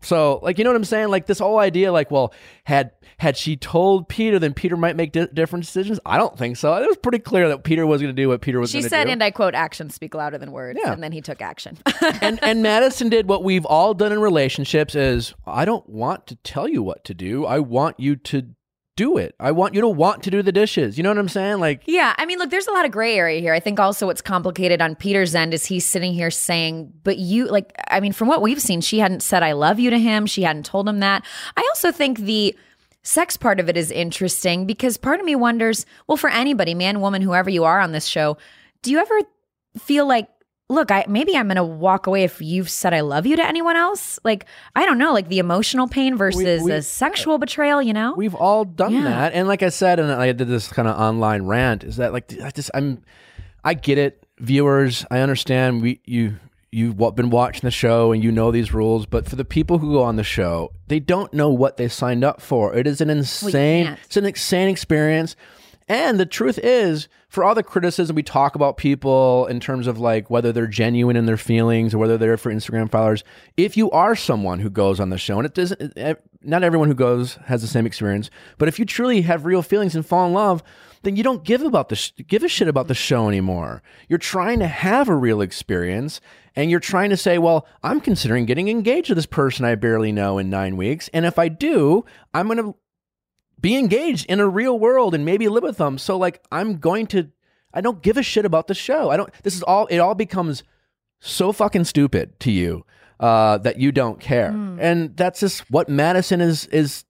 so like you know what I'm saying? Like this whole idea, like well, had had she told Peter, then Peter might make di- different decisions. I don't think so. It was pretty clear that Peter was going to do what Peter was She going to do. She said, do. and I quote, actions speak louder than words. Yeah. And then he took action. and and Madison did what we've all done in relationships is I don't want to tell you what to do. I want you to do it. I want you to want to do the dishes. You know what I'm saying? Like Yeah, I mean, look, there's a lot of gray area here. I think also what's complicated on Peter's end is he's sitting here saying, but you, like, I mean, from what we've seen, she hadn't said, I love you to him. She hadn't told him that. I also think the sex part of it is interesting because part of me wonders, well, for anybody, man, woman, whoever you are on this show, do you ever feel like, look, I maybe I'm going to walk away if you've said I love you to anyone else? Like, I don't know, like the emotional pain versus we- a sexual betrayal, you know? We've all done Yeah. that, and like I said, and I did this kind of online rant. Is that like I just I'm, I get it, viewers. I understand. We you you've been watching the show and you know these rules, but for the people who go on the show, they don't know what they signed up for. It is an insane. can't. it's an insane experience. And the truth is, for all the criticism we talk about people in terms of like whether they're genuine in their feelings or whether they're for Instagram followers, if you are someone who goes on the show, and it doesn't, eh, not everyone who goes has the same experience, but if you truly have real feelings and fall in love, then you don't give about the sh- give a shit about the show anymore. You're trying to have a real experience, and you're trying to say, well, I'm considering getting engaged to this person I barely know in nine weeks, and if I do, I'm gonna be engaged in a real world and maybe live with them. So like I'm going to I don't give a shit about the show. I don't this is all it all becomes so fucking stupid to you uh that you don't care. And that's just what Madison is is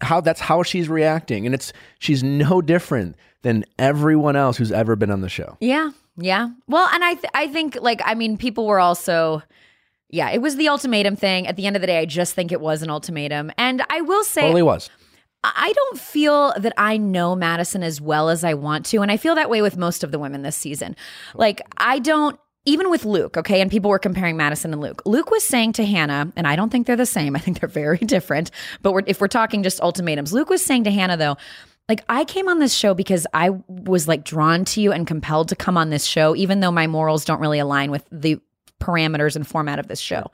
how that's how she's reacting and it's she's no different than everyone else who's ever been on the show. Yeah, yeah. Well, and I th- I think like I mean people were also yeah, it was the ultimatum thing. At the end of the day, I just think it was an ultimatum. And I will say Totally was. I don't feel that I know Madison as well as I want to. And I feel that way with most of the women this season. Like, I don't, even with Luke, okay, and people were comparing Madison and Luke. Luke was saying to Hannah, and I don't think they're the same, I think they're very different. But we're, if we're talking just ultimatums, Luke was saying to Hannah, though, like, I came on this show because I was like drawn to you and compelled to come on this show, even though my morals don't really align with the parameters and format of this show.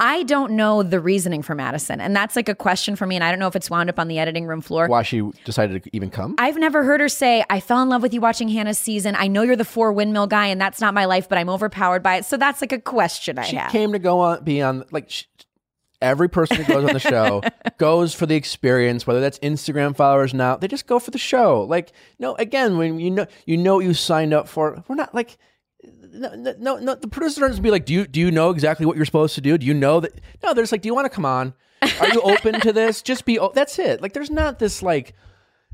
I don't know the reasoning for Madison. And that's like a question for me. And I don't know if it's wound up on the editing room floor. Why she decided to even come? I've never heard her say, I fell in love with you watching Hannah's season. I know you're the four windmill guy, and that's not my life, but I'm overpowered by it. So that's like a question I she have. She came to go on be on like sh every person who goes on the show goes for the experience whether that's instagram followers now they just go for the show like no again when you know you know what you signed up for we're not like no, no, no, no the producers aren't just be like, do you do you know exactly what you're supposed to do? Do you know that? No, there's like, do you want to come on? Are you open to this? Just be. o- That's it. Like, there's not this like,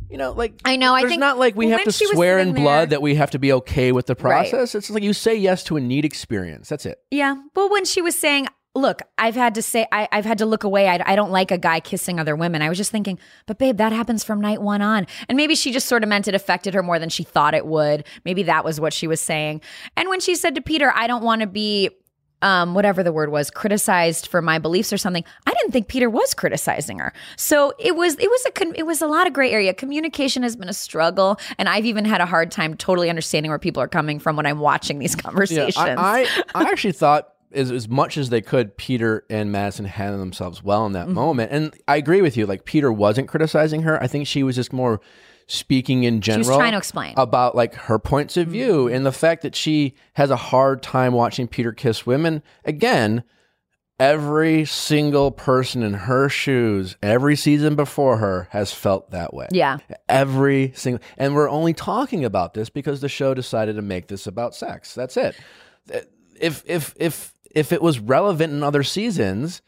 you know, like I know, I There's think not like we have to swear in blood there- that we have to be okay with the Right. process. It's like you say yes to a neat experience. That's it. Yeah. But when she was saying, look, I've had to say, I, I've had to look away. I, I don't like a guy kissing other women. I was just thinking, but babe, that happens from night one on. And maybe she just sort of meant it affected her more than she thought it would. Maybe that was what she was saying. And when she said to Peter, I don't want to be. Um, whatever the word was, criticized for my beliefs or something. I didn't think Peter was criticizing her. So it was, it was a, it was a lot of gray area. Communication has been a struggle, and I've even had a hard time totally understanding where people are coming from when I'm watching these conversations. I, I, I actually thought as, as much as they could, Peter and Madison handled themselves well in that Mm-hmm. moment. And I agree with you. Like Peter wasn't criticizing her. I think she was just more speaking in general. She was trying to explain. about like her points of view Mm-hmm. and the fact that she has a hard time watching Peter kiss women. Again, every single person in her shoes, every season before her, has felt that way. Yeah. Every single, and we're only talking about this because the show decided to make this about sex. That's it. If if if if it was relevant in other seasons,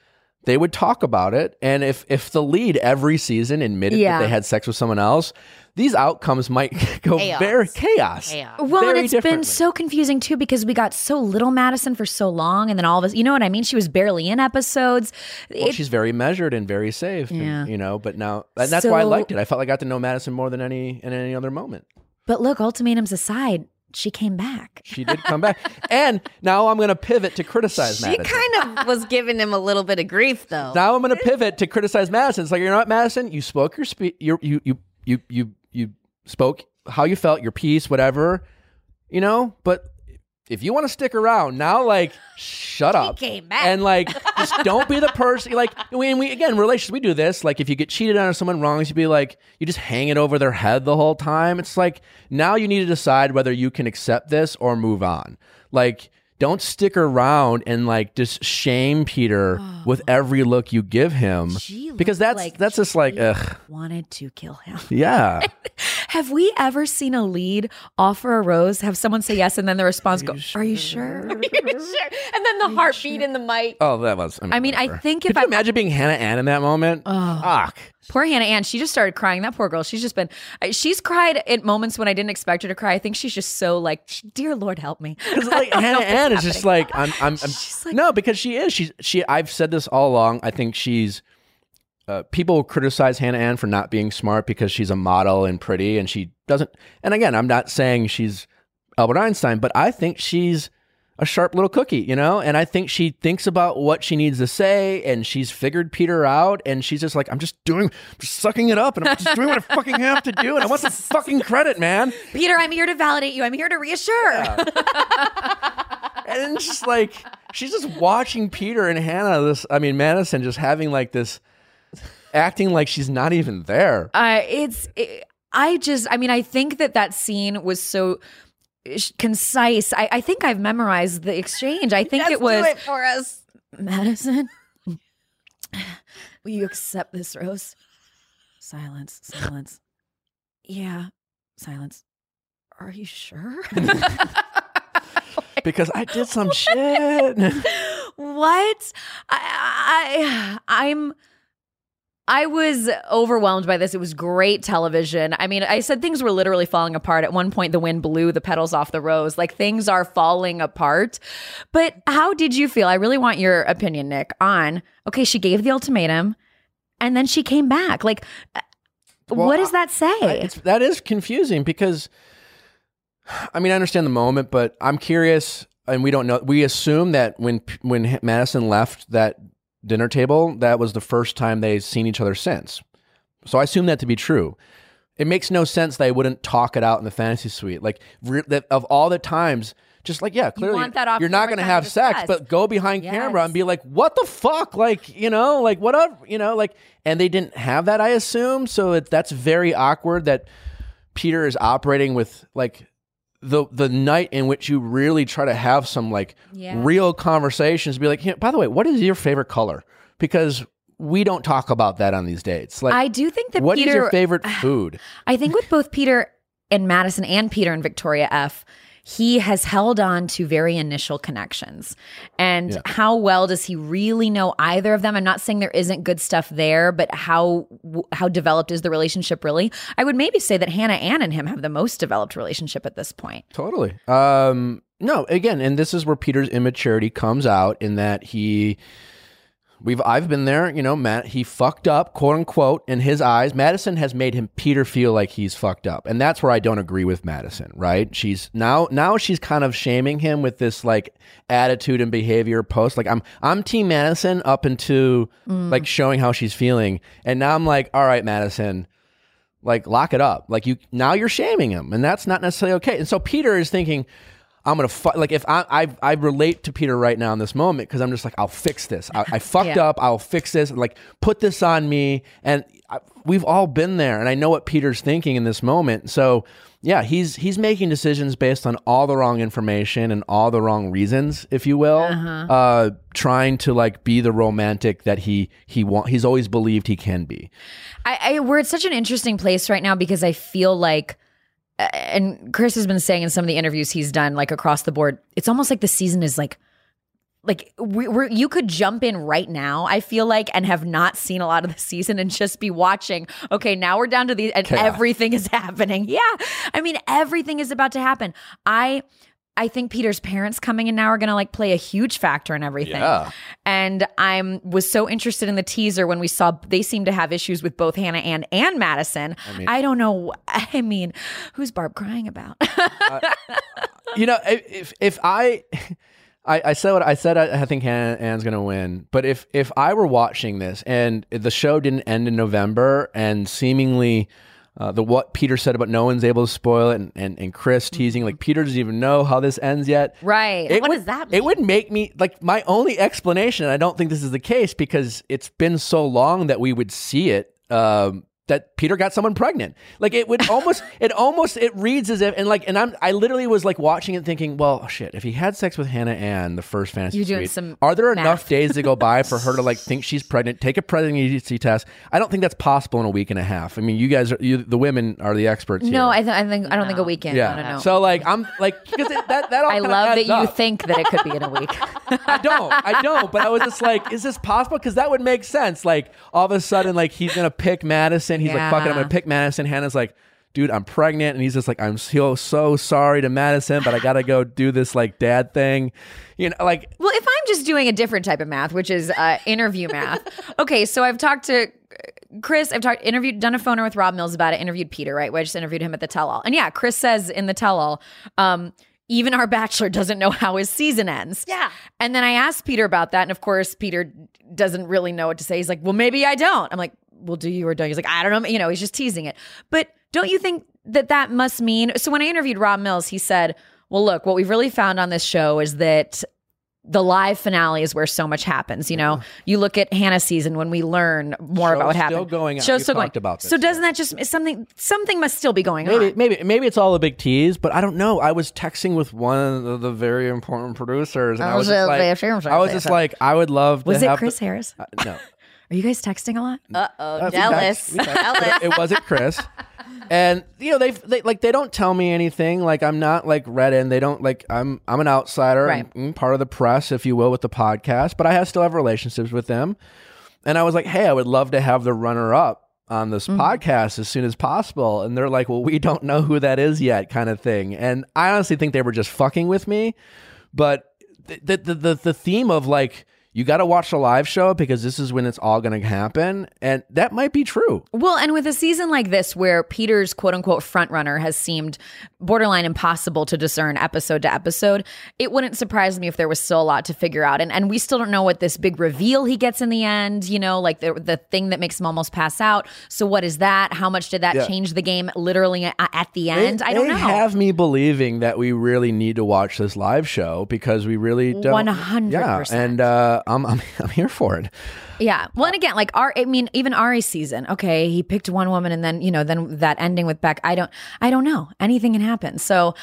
they would talk about it. And if if the lead every season admitted Yeah. that they had sex with someone else, these outcomes might go Chaos. very chaos. Chaos. Well, and it's been so confusing too because we got so little Madison for so long, and then all of us, you know what I mean? She was barely in episodes. Well, It- she's very measured and very safe. and, you know, but now and that's why I liked it. I felt like I got to know Madison more than any in any other moment. but look, ultimatums aside, she came back. She did come back. And now I'm going to pivot to criticize She Madison. kind of was giving him a little bit of grief, though. now I'm going to pivot to criticize Madison. It's like, you know what, Madison? You spoke your speech. You, you, you, you, you, you spoke how you felt, your piece, whatever, you know, but if you want to stick around now, like, shut up. came back. And like, just don't be the person. Like, when we, again, relationships, we do this. Like, if you get cheated on or someone wrongs, you be like, you just hang it over their head the whole time. It's like, now you need to decide whether you can accept this or move on. Like, don't stick around and like just shame Peter oh. with every look you give him She because that's like that's just like ugh Wanted to kill him. yeah Have we ever seen a lead offer a rose, have someone say yes, and then the response go, "Are you sure?" Are you sure. And then the heartbeat in the mic. oh that was I mean, I mean, I think could if you I imagine being Hannah Ann in that moment oh. Fuck. Poor Hannah Ann, she just started crying. That poor girl. She's just been, she's cried at moments when I didn't expect her to cry. I think she's just so like, dear Lord, help me. Because like Hannah Ann is just like I'm. I'm, I'm like- no, because she is. She's she. I've said this all along. I think she's. Uh, people criticize Hannah Ann for not being smart because she's a model and pretty, and she doesn't. And again, I'm not saying she's Albert Einstein, but I think she's a sharp little cookie, you know. And I think she thinks about what she needs to say, and she's figured Peter out, and she's just like, I'm just doing, just sucking it up, and I'm just doing what I fucking have to do, and I want the fucking credit, man. Peter, I'm here to validate you. I'm here to reassure. and it's just like she's just watching Peter and Hannah. This, I mean, Madison just having like this, acting like she's not even there. Uh, it's, it, I just, I mean, I think that that scene was so concise. I, I think I've memorized the exchange. I think Yes, it was do it for us. Madison. Will you accept this rose? Silence, silence. Yeah, silence. Are you sure? Because I did some shit. what? I, I I'm I was overwhelmed by this. It was great television. I mean, I said things were literally falling apart. At one point, the wind blew the petals off the rose. Like things are falling apart. But how did you feel? I really want your opinion, Nick, on okay, she gave the ultimatum and then she came back. Like, uh, Well, what does that say? I- it's, that is confusing because, I mean, I understand the moment, but I'm curious, and we don't know. We assume that when when Madison left that dinner table, that was the first time they've seen each other since. So I assume that to be true. It makes no sense that they wouldn't talk it out in the fantasy suite. Like re- that of all the times, just like yeah, clearly off you're not going to have sex, but go behind camera and be like, what the fuck, like you know, like what whatever, you know, like. And they didn't have that, I assume. So it, that's very awkward that Peter is operating with like the the night in which you really try to have some like Yeah. real conversations. Be like, "Hey, by the way, what is your favorite color? Because we don't talk about that on these dates. Like, I do think that what is Peter. your favorite food? I think with both Peter and Madison and Peter and Victoria F, he has held on to very initial connections. And how well does he really know either of them? I'm not saying there isn't good stuff there, but how how developed is the relationship really? I would maybe say that Hannah Ann and him have the most developed relationship at this point. Totally. Um, no, again, and this is where Peter's immaturity comes out in that he we've I've been there, you know, Matt he fucked up, quote unquote, in his eyes. Madison has made him Peter feel like he's fucked up. And that's where I don't agree with Madison, right? She's now now she's kind of shaming him with this like attitude and behavior post. Like I'm I'm team Madison up into mm. like showing how she's feeling. And now I'm like, all right, Madison, like lock it up like you now you're shaming him and that's not necessarily okay and so peter is thinking i'm gonna like if i i, I relate to peter right now in this moment because i'm just like i'll fix this. I, I fucked Yeah. up. I'll fix this. Like put this on me. And I, we've all been there and i know what peter's thinking in this moment. So yeah he's he's making decisions based on all the wrong information and all the wrong reasons if you will uh trying to like be the romantic that he he want he's always believed he can be. I, I we're at such an interesting place right now because I feel like and Chris has been saying in some of the interviews he's done like across the board it's almost like the season is like like we, we're you could jump in right now i feel like and have not seen a lot of the season and just be watching okay now we're down to these and Chaos. everything is happening. Yeah. I mean everything is about to happen. I I think Peter's parents coming in now are going to like play a huge factor in everything. Yeah. And I'm was so interested in the teaser when we saw they seem to have issues with both Hannah and and Madison. I, don't know. I mean, who's Barb crying about? you know, if if, I, I I said what I said. I, I think Hannah Ann's gonna win. But if if I were watching this and the show didn't end in November and seemingly. Uh, the what Peter said about no one's able to spoil it, and, and, and Chris teasing like Peter doesn't even know how this ends yet. right. It What would, does that It would make me like my only explanation. And I don't think this is the case because it's been so long that we would see it. Um, that Peter got someone pregnant. Like it would almost, it almost, it reads as if, and like, and I'm, I literally was like watching it thinking, well, shit, if he had sex with Hannah Ann, the first fantasy You're doing suite, some are there math. enough days to go by for her to like think she's pregnant, take a pregnancy test? I don't think that's possible in a week and a half. I mean, you guys are, you, the women are the experts. no, here. I, th- I think I don't think a weekend. yeah. No, no, no. So like, I'm like, because that that all I love that adds you think that it could be in a week. I don't. I don't. But I was just like, is this possible? Because that would make sense. Like all of a sudden, like he's gonna pick Madison. He's like, fuck it, I'm gonna pick Madison. Hannah's like, dude, I'm pregnant, and he's just like, I'm so so sorry to Madison, but I gotta go do this like dad thing. You know, like Well, if I'm just doing a different type of math, which is uh, interview math. Okay, so I've talked to Chris. I've talked, interviewed, done a phoner with Rob Mills about it. Interviewed Peter, right? Where I just interviewed him at the tell-all, and yeah, Chris says in the tell-all, um, even our bachelor doesn't know how his season ends. Yeah. And then I asked Peter about that, and of course, Peter doesn't really know what to say. He's like, "Well, maybe I don't." I'm like, "Well, do you or don't?" you?" He's like, "I don't know." You know, he's just teasing it. But don't you think that that must mean? So when I interviewed Rob Mills, he said, "Well, look, what we've really found on this show is that." The live finale is where so much happens. You know, you look at Hannah's season when we learn more Show's about what still happened. going on. Show's We've still going. talked about this, so doesn't that just something? Something must still be going maybe on. maybe maybe it's all a big tease, but I don't know. I was texting with one of the very important producers, and I was just like, I was just like, I would love to Was it Chris the- Harris? Uh, no. Are you guys texting a lot? Uh oh, Uh, we jealous. text- we text. jealous. it wasn't Chris. And you know they they like they don't tell me anything. Like I'm not like read in. They don't like I'm I'm an outsider, Right. I'm, mm, part of the press, if you will, with the podcast. But I have still have relationships with them. And I was like, hey, I would love to have the runner up on this Mm-hmm. podcast as soon as possible. And they're like, well, we don't know who that is yet, kind of thing. And I honestly think they were just fucking with me. But the the the, the theme of like you got to watch the live show because this is when it's all going to happen, and that might be true. Well, and with a season like this where Peter's quote unquote front runner has seemed borderline impossible to discern episode to episode, it wouldn't surprise me if there was still a lot to figure out. And and we still don't know what this big reveal he gets in the end, you know, like the the thing that makes him almost pass out. So what is that? How much did that Yeah. change the game literally a- at the end? I don't know. have me believing that we really need to watch this live show because we really don't. 100%. Yeah, and uh, I'm, I'm I'm here for it. Yeah. Well, and again, like our, I mean, even Ari's season. Okay, he picked one woman, and then you know, then that ending with Beck. I don't, I don't know. Anything can happen. So,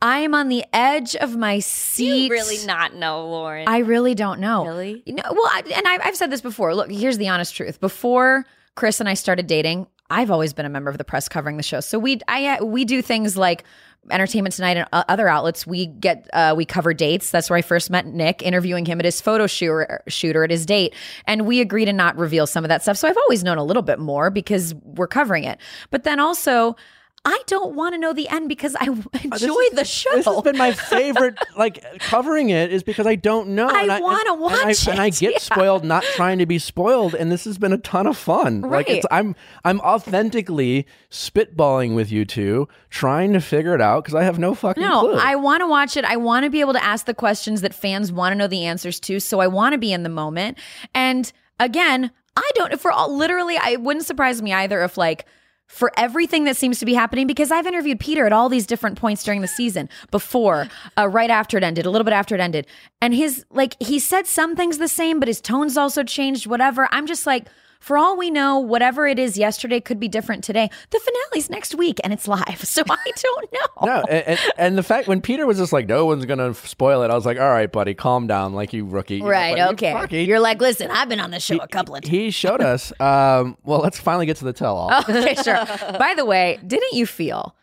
I am on the edge of my Do seat. you really not know, Lauren? I really don't know. Really? You know, well, I, and I, I've said this before. Look, here's the honest truth. Before Chris and I started dating, I've always been a member of the press covering the show. So we, I, uh, we do things like Entertainment Tonight and other outlets, we get uh, we cover dates. That's where I first met Nick, interviewing him at his photo shooter, shooter at his date, and we agree to not reveal some of that stuff. So I've always known a little bit more because we're covering it. But then also. I don't want to know the end because I enjoy Uh, is- the show. This has been my favorite, like covering it, is because I don't know. I wanna watch and I, and I get yeah. spoiled, not trying to be spoiled, and this has been a ton of fun. Like Right. it's, I'm, I'm authentically spitballing with you two, trying to figure it out because I have no fucking No, clue. I want to watch it. I want to be able to ask the questions that fans want to know the answers to. So I want to be in the moment. And again, I don't, for all, literally, I it wouldn't surprise me either if like, for everything that seems to be happening, because I've interviewed Peter at all these different points during the season, before, uh, right after it ended, a little bit after it ended, and his like he said some things the same, but his tones also changed. Whatever. I'm just like, for all we know, whatever it is yesterday could be different today. The finale's next week, and it's live, so I don't know. no, and, and, the fact when Peter was just like, no one's gonna spoil it, I was like, all right, buddy, calm down, like you rookie. Right. You okay. You're like, listen, I've been on the show a couple of times. He showed us. Um, well, let's finally get to the tell-all. okay, sure. By the way, didn't you feel?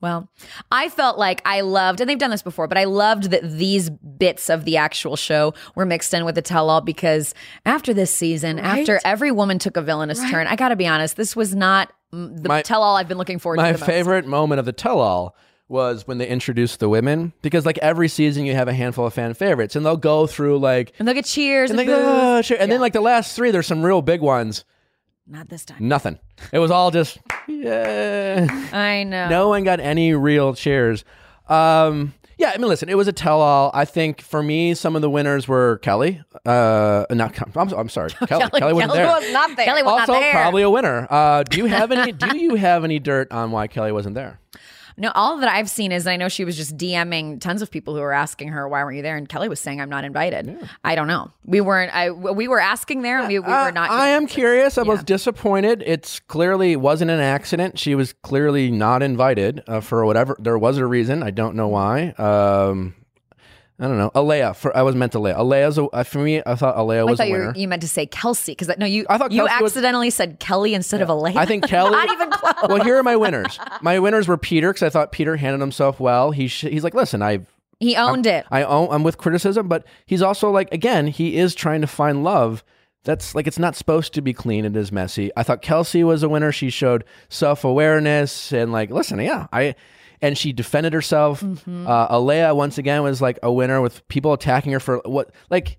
Well, I felt like I loved, and they've done this before, but I loved that these bits of the actual show were mixed in with the tell-all because after this season, after every woman took a villainous turn, I got to be honest, this was not the My- tell-all I've been looking forward to. My favorite moment of the tell-all was when they introduced the women because like every season you have a handful of fan favorites and they'll go through like and they'll get cheers and and, they go, "Oh, sure." and then like the last three there's some real big ones Not this time. nothing it was all just yeah I know. no one got any real cheers um yeah, I mean, listen, it was a tell-all. I think for me, some of the winners were Kelly. Uh, not I'm, I'm sorry, Kelly. Kelly, wasn't there. was not there. Kelly was also, not there. probably a winner. Uh, do you have any? do you have any dirt on why Kelly wasn't there? No, all that I've seen is I know she was just DMing tons of people who were asking her why weren't you there, and Kelly was saying I'm not invited. I don't know. We weren't. I we were asking there, and we, we Uh, were not. I am curious. I was disappointed. It's clearly wasn't an accident. She was clearly not invited uh, for whatever. There was a reason. I don't know why. Um, I don't know. Alayah. For I was meant to Alayah. Alayah's a, uh, for me. I thought Alayah I was thought a you, were, you meant to say Kelsey because no, you I thought you Kelsey was- accidentally said Kelly instead of Alayah. I think Kelly. not even close. well, here are my winners. My winners were Peter because I thought Peter handled himself well. He sh- he's like, listen, I've he owned it. I own, I'm with criticism, but he's also like, again, he is trying to find love. That's like, it's not supposed to be clean. It is messy. I thought Kelsey was a winner. She showed self awareness and like, listen, yeah, I, and she defended herself. Mm-hmm. Uh, Alayah once again was like a winner with people attacking her for what, like,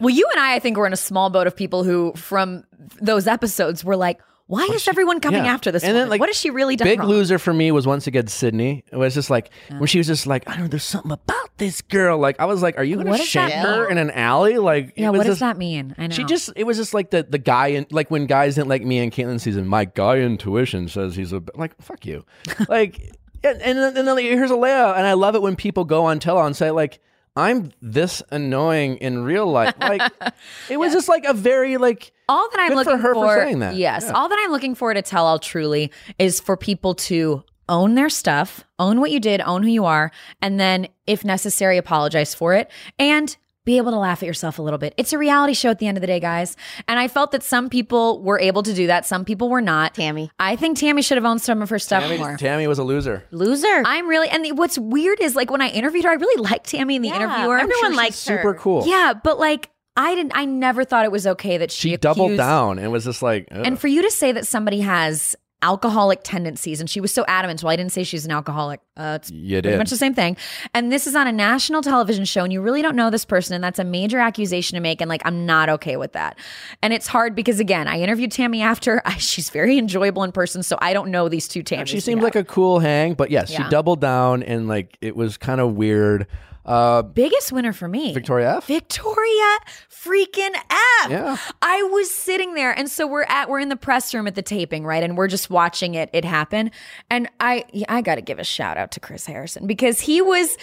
Well, you and I, I think, were in a small boat of people who, from those episodes, were like, "Why is everyone coming yeah. after this? And then, woman? like, what has she really done big wrong?" loser for me was once again Sydney. It was just like when she was just like, I don't know, there's something about this girl. Like I was like, are you gonna What shank her in an alley? Like yeah, what does just- that mean? I know. She just it was just like the the guy in like when guys didn't like me and Kaitlyn season. My guy intuition says he's a like fuck you, like and and then, and then like, here's a Leia, and I love it when people go on tell all and say like I'm this annoying in real life. Like it was just like a very like all that I'm Good for looking her for saying that. Yes, Yeah. all that I'm looking for to tell all truly is for people to own their stuff, own what you did, own who you are, and then, if necessary, apologize for it and. Be able to laugh at yourself a little bit. It's a reality show at the end of the day, guys. And I felt that some people were able to do that. Some people were not. Tammy. I think Tammy should have owned some of her stuff Tammy, more. Tammy was a loser. Loser. I'm really, and the- what's weird is like when I interviewed her, I really liked Tammy in the Yeah, interviewer. everyone likes her. Super cool. Yeah, but like I didn't, I never thought it was okay that she, She doubled accused- down and was just like, ugh. And for you to say that somebody has alcoholic tendencies, and she was so adamant, well, I didn't say she's an alcoholic. Uh, it's You pretty did. much the same thing. And this is on a national television show, and you really don't know this person, and that's a major accusation to make. And like, I'm not okay with that. And it's hard because again, I interviewed Tammy after. I, she's very enjoyable in person, so I don't know these two Tammys. she seemed like a cool hang, but yes, Yeah. she doubled down and like it was kind of weird. Uh, biggest winner for me. Victoria F. Victoria freaking F. Yeah. I was sitting there and so we're at we're in the press room at the taping, right? And we're just watching it it happen. And I I got to give a shout out to Chris Harrison because he was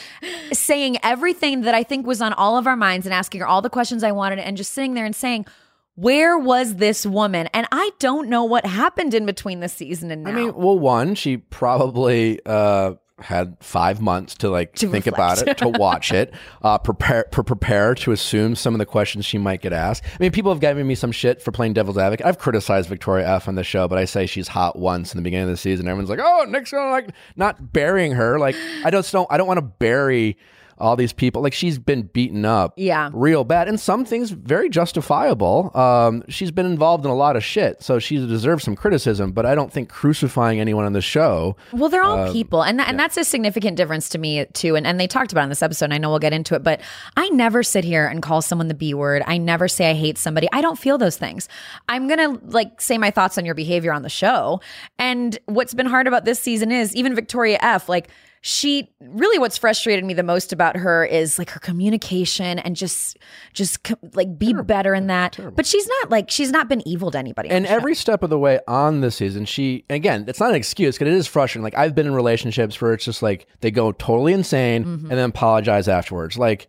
saying everything that I think was on all of our minds and asking her all the questions I wanted and just sitting there and saying where was this woman? And I don't know what happened in between the season and now. I mean, well, one, she probably uh, had five months to like To think reflect. about it, to watch it, uh, prepare, pre- prepare to assume some of the questions she might get asked. I mean, people have given me some shit for playing devil's advocate. I've criticized Victoria F on the show, but I say she's hot once in the beginning of the season. Everyone's like, "Oh, Nick's gonna like not burying her." Like, I just don't. I don't want to bury all these people. Like, she's been beaten up, Yeah. real bad, and some things very justifiable. Um, she's been involved in a lot of shit, so she deserves some criticism. But I don't think crucifying anyone on the show. Well, they're all Um, people, and and that's a significant difference to me too. And and they talked about it in this episode. And I know we'll get into it, but I never sit here and call someone the B word. I never say I hate somebody. I don't feel those things. I'm gonna like say my thoughts on your behavior on the show. And what's been hard about this season is even Victoria F. Like she really what's frustrated me the most about her is like her communication and just just co- like be better in that. But she's not like she's not been evil to anybody. And the show. every step of the way on this season, she again, it's not an excuse because it is frustrating. Like I've been in relationships where it's just like they go totally insane Mm-hmm. and then apologize afterwards. Like,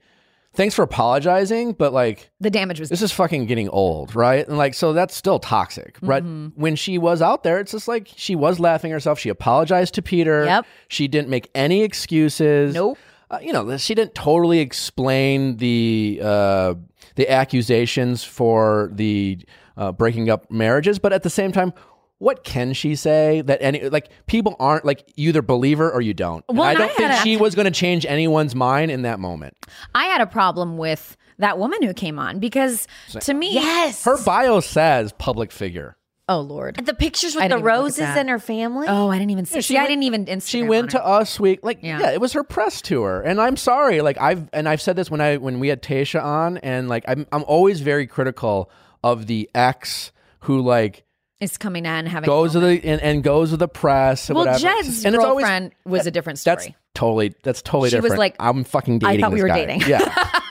thanks for apologizing, but like the damage was this is fucking getting old, right? And like, so that's still toxic, right? Mm-hmm. When she was out there, it's just like she was laughing herself. She apologized to Peter. Yep. She didn't make any excuses. Nope. Uh, you know, she didn't totally explain the uh, the accusations for the uh, breaking up marriages, but at the same time. What can she say that any like people aren't like you either believe her or you don't? And Well, I don't I think a- she was going to change anyone's mind in that moment. I had a problem with that woman who came on because to me, Yes. Her bio says public figure. oh lord, the pictures with the didn't even look at roses and her family. oh I didn't even see. she see, I went- didn't even. Instagram she went to her. Us Week, like Yeah. yeah. it was her press tour, and I'm sorry, like I've and I've said this when I when we had Tasha on, and like I'm I'm always very critical of the ex who like is coming in having goes to the and, and goes to the press. Well, whatever. Jed's and it's always girlfriend was a different story. that's totally that's totally She was like, I'm fucking dating. I thought we were guy. dating. Yeah,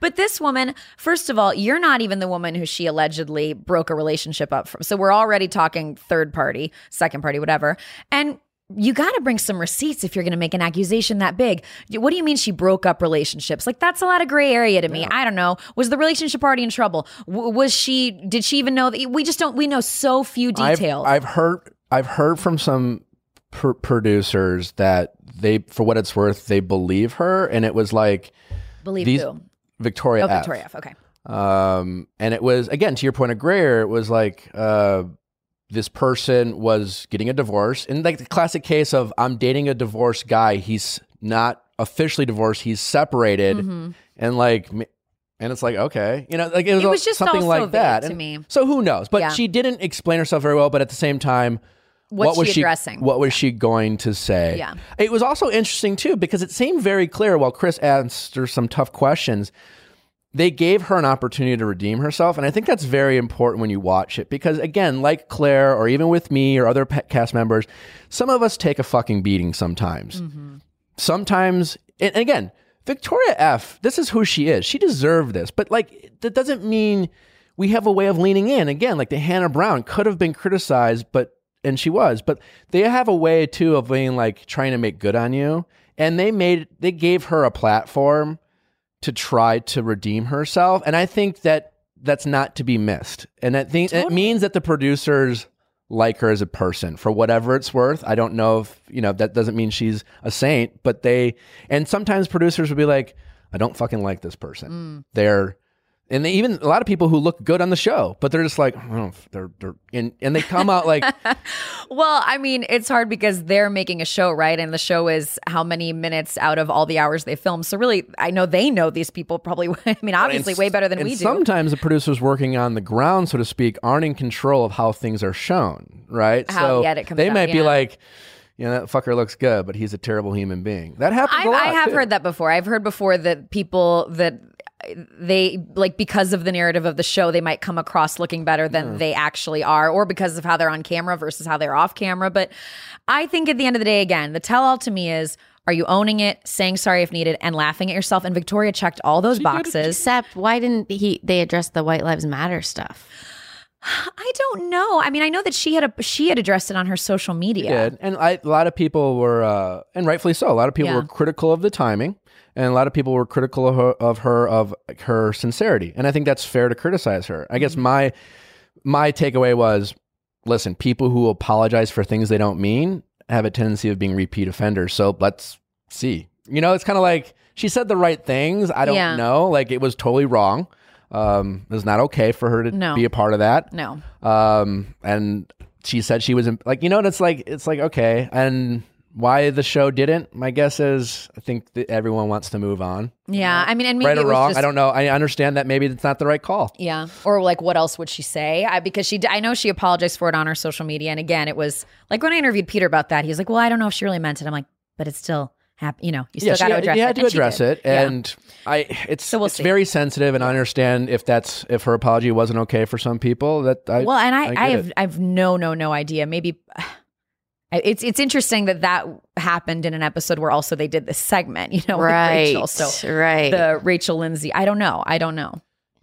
But this woman, first of all, you're not even the woman who she allegedly broke a relationship up from. So we're already talking third party, second party, whatever. And you got to bring some receipts if you're going to make an accusation that big. What do you mean she broke up relationships? Like that's a lot of gray area to me. I don't know. Was the relationship already in trouble? W- was she? Did she even know that? We just don't. We know so few I've, details. I've heard I've heard from some pr- producers that they, for what it's worth, they believe her, and it was like Believe these who? Victoria Oh, F. Victoria F. Okay. Um, and it was again to your point of Greer, it was like uh, this person was getting a divorce, and like the classic case of I'm dating a divorced guy. He's not officially divorced; he's separated, and like. And it's like okay, you know, like it was, Mm-hmm. It was just something like that. to And me. So who knows? But Yeah. she didn't explain herself very well. But at the same time, What's what was she she addressing? What was she going to say? Yeah. It was also interesting too because it seemed very clear while Chris asked her some tough questions. They gave her an opportunity to redeem herself, and I think that's very important when you watch it because, again, like Claire or even with me or other cast members, some of us take a fucking beating sometimes. Mm-hmm. Sometimes, and and again, Victoria F. This is who she is. She deserved this, but like that doesn't mean we have a way of leaning in. Again, like the Hannah Brown could have been criticized, but and she was, but they have a way too of being like trying to make good on you. And they made they gave her a platform to try to redeem herself. And I think that that's not to be missed. And I think it means that the producers like her as a person for whatever it's worth. I don't know if, you know, that doesn't mean she's a saint, but they, and sometimes producers would be like, I don't fucking like this person. Mm. They're, and they even a lot of people who look good on the show, but they're just like, oh, they're, they're, and, and they come out like, Well, I mean, it's hard because they're making a show, right? And the show is how many minutes out of all the hours they film. So really, I know they know these people probably. I mean, obviously, And way better than we do. Sometimes the producers working on the ground, so to speak, aren't in control of how things are shown, right? How so yet it comes they out, might be like, you know, that fucker looks good, but he's a terrible human being. That happens I, a lot. I have too. heard that before. I've heard before that people that they like because of the narrative of the show, they might come across looking better than they actually are, or because of how they're on camera versus how they're off camera. But I think at the end of the day, again, the tell all to me is. Are you owning it, saying sorry if needed, and laughing at yourself? And Victoria checked all those boxes. Except, why didn't he? They address the White Lives Matter stuff. I don't know. I mean, I know that she had a she had addressed it on her social media. did. And I, a lot of people were, uh, and rightfully so, a lot of people Yeah. were critical of the timing. And a lot of people were critical of her, of her, of her sincerity. And I think that's fair to criticize her. I Mm-hmm. guess my, my takeaway was, listen, people who apologize for things they don't mean, have a tendency of being repeat offenders. So let's see. You know, it's kind of like she said the right things. I don't Yeah. know. Like it was totally wrong. Um, it was not okay for her to No. be a part of that. No. Um, and she said she was in, like, you know, and it's like, it's like, okay. And why the show didn't, my guess is I think that everyone wants to move on. Yeah. I mean, and maybe right it or was wrong. just- I don't know. I understand that maybe it's not the right call. Yeah. Or like, what else would she say? I, because she, I know she apologized for it on her social media. And again, it was like when I interviewed Peter about that, he was like, well, I don't know if she really meant it. I'm like, but it's still happy. You know, you still yeah, got to address it. to And address it, Yeah. and I it's So we'll it's see. very sensitive, and I understand if that's if her apology wasn't okay for some people. That I well, and I, I, get have, it. I have no, no, no idea. Maybe it's, it's interesting that that happened in an episode where also they did this segment, you know, with right. Rachel. So right. the Rachel Lindsay, I don't know. I don't know.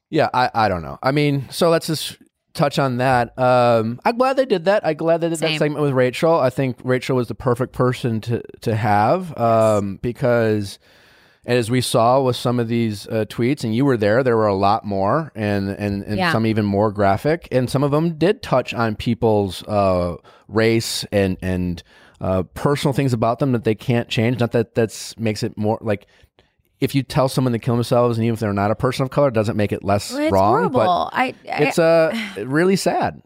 Yeah, I, I don't know. I mean, so let's just touch on that. Um, I'm glad they did that. I'm glad they did Same. that segment with Rachel. I think Rachel was the perfect person to to have um, because, as we saw with some of these uh, tweets, and you were there, there were a lot more, and and, and Yeah. some even more graphic, and some of them did touch on people's uh, race and and. Uh, personal things about them that they can't change. Not that that's makes it more like if you tell someone to kill themselves, and even if they're not a person of color, it doesn't make it less It's wrong. horrible. But I, I, it's uh, really sad.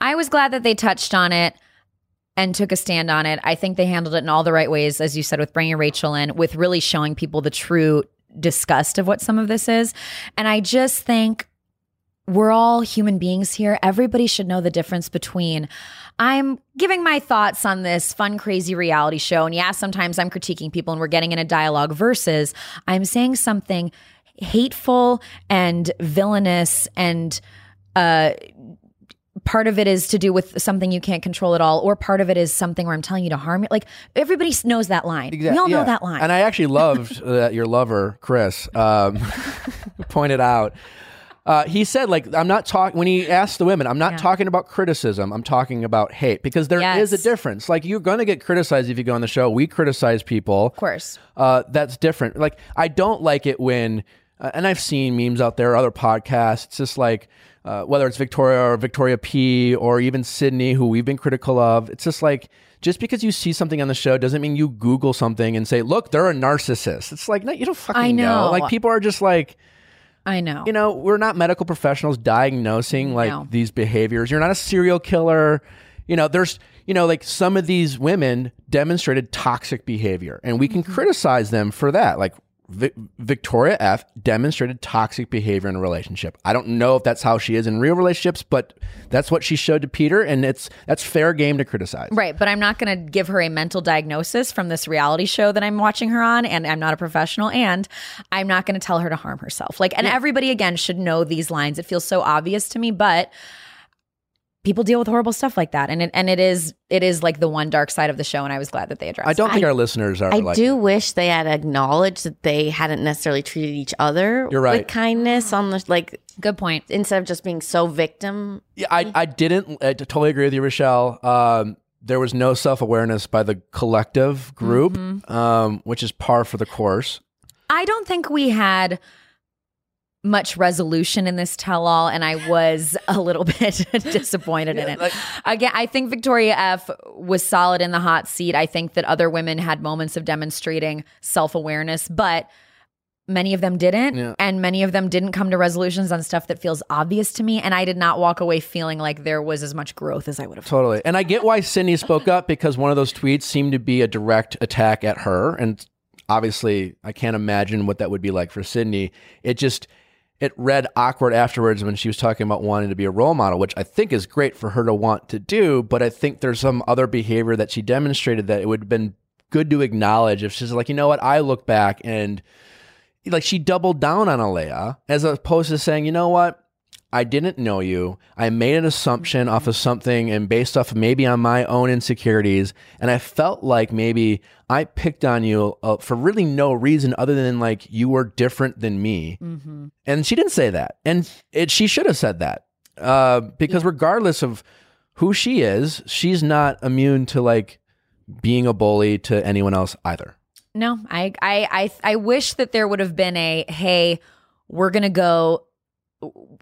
I was glad that they touched on it and took a stand on it. I think they handled it in all the right ways, as you said, with bringing Rachel in, with really showing people the true disgust of what some of this is. And I just think we're all human beings here. Everybody should know the difference between I'm giving my thoughts on this fun, crazy reality show. And yeah, sometimes I'm critiquing people and we're getting in a dialogue versus I'm saying something hateful and villainous and uh part of it is to do with something you can't control at all, or part of it is something where I'm telling you to harm you. Like everybody knows that line. We all know that line. And I actually loved that your lover, Chris, um, pointed out. Uh, he said, like, I'm not talking, when he asked the women, I'm not talking about criticism. I'm talking about hate because there is Yes. a difference. Like, you're going to get criticized if you go on the show. We criticize people. of course. uh, that's different. Like I don't like it when, uh, and I've seen memes out there, other podcasts. It's just like uh, whether it's Victoria or Victoria P or even Sydney, who we've been critical of. It's just like just because you see something on the show doesn't mean you Google something and say, "Look, they're a narcissist." It's like no, you don't fucking I know. Like people are just like. I know. You know, we're not medical professionals diagnosing like No. these behaviors. You're not a serial killer. You know, there's, you know, like some of these women demonstrated toxic behavior, and we can Mm-hmm. criticize them for that. Like Vi- Victoria F demonstrated toxic behavior in a relationship. I don't know if that's how she is in real relationships, but that's what she showed to Peter, and it's that's fair game to criticize. Right, but I'm not going to give her a mental diagnosis from this reality show that I'm watching her on, and I'm not a professional, and I'm not going to tell her to harm herself. Like, and everybody again should know these lines. It feels so obvious to me, but people deal with horrible stuff like that, and it and it is it is like the one dark side of the show, and I was glad that they addressed. I don't it. think our listeners are I like do wish they had acknowledged that they hadn't necessarily treated each other You're right. with kindness on the like Good point. instead of just being so victim. Yeah, I, I didn't I totally agree with you, Rochelle. Um, there was no self awareness by the collective group, Mm-hmm. um, which is par for the course. I don't think we had much resolution in this tell all, and I was a little bit disappointed in it. like- Again, I think Victoria F was solid in the hot seat. I think that other women had moments of demonstrating self awareness, but many of them didn't. Yeah. And many of them didn't come to resolutions on stuff that feels obvious to me. And I did not walk away feeling like there was as much growth as I would have. Totally. And I get why Sydney spoke up because one of those tweets seemed to be a direct attack at her. And obviously, I can't imagine what that would be like for Sydney. It just, it read awkward afterwards when she was talking about wanting to be a role model, which I think is great for her to want to do. But I think there's some other behavior that she demonstrated that it would have been good to acknowledge if she's like, you know what, I look back and like she doubled down on Alayah as opposed to saying, you know what, I didn't know you. I made an assumption off of something and based off of maybe on my own insecurities. And I felt like maybe I picked on you uh, for really no reason other than like you were different than me. And she didn't say that. And it, she should have said that. Uh, because regardless of who she is, she's not immune to like being a bully to anyone else either. No, I, I, I, I wish that there would have been a hey, we're gonna go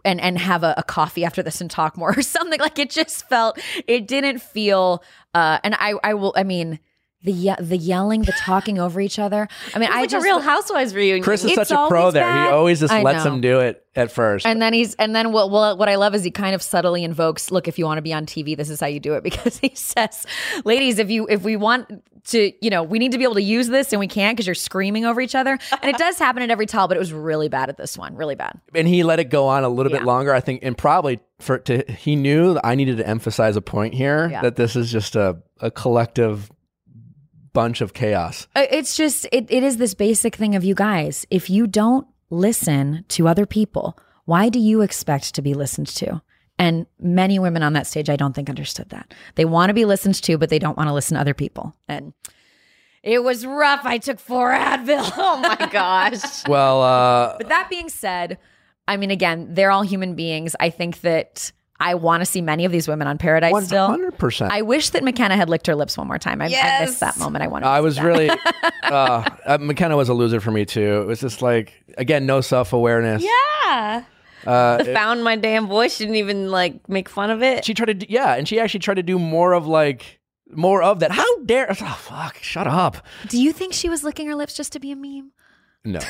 and and have a, a coffee after this and talk more or something. Like it just felt it didn't feel. Uh, and I I will I mean the ye- the yelling, the talking over each other. I mean, It's I like just a Real Housewives reunion. Chris is It's such a pro always there. He always just I lets know. him do it at first. And then he's and then what what what I love is he kind of subtly invokes, look, if you want to be on TV, this is how you do it because he says, ladies, if you if we want to, you know, we need to be able to use this and we can't because you're screaming over each other. And it does happen at every tell, but it was really bad at this one, really bad. and he let it go on a little bit longer, I think, and probably for to he knew that I needed to emphasize a point here Yeah. that this is just a, a collective bunch of chaos. Uh, It's just it, it is this basic thing of you guys. If you don't listen to other people, why do you expect to be listened to? And many women on that stage, I don't think understood that. They want to be listened to, but they don't want to listen to other people. And it was rough. I took four Advil. Oh my gosh. Well, uh, But that being said, I mean, again, they're all human beings. I think that I want to see many of these women on Paradise one still. hundred percent. I wish that Mykenna had licked her lips one more time. I, I missed that moment. I wanted. I was really uh, uh, Mykenna was a loser for me too. It was just like again, no self awareness. Yeah. Uh, Found my damn voice. She didn't even like make fun of it. she tried to do, yeah, and she actually tried to do more of like more of that. How dare? Oh fuck! Shut up. Do you think she was licking her lips just to be a meme? No,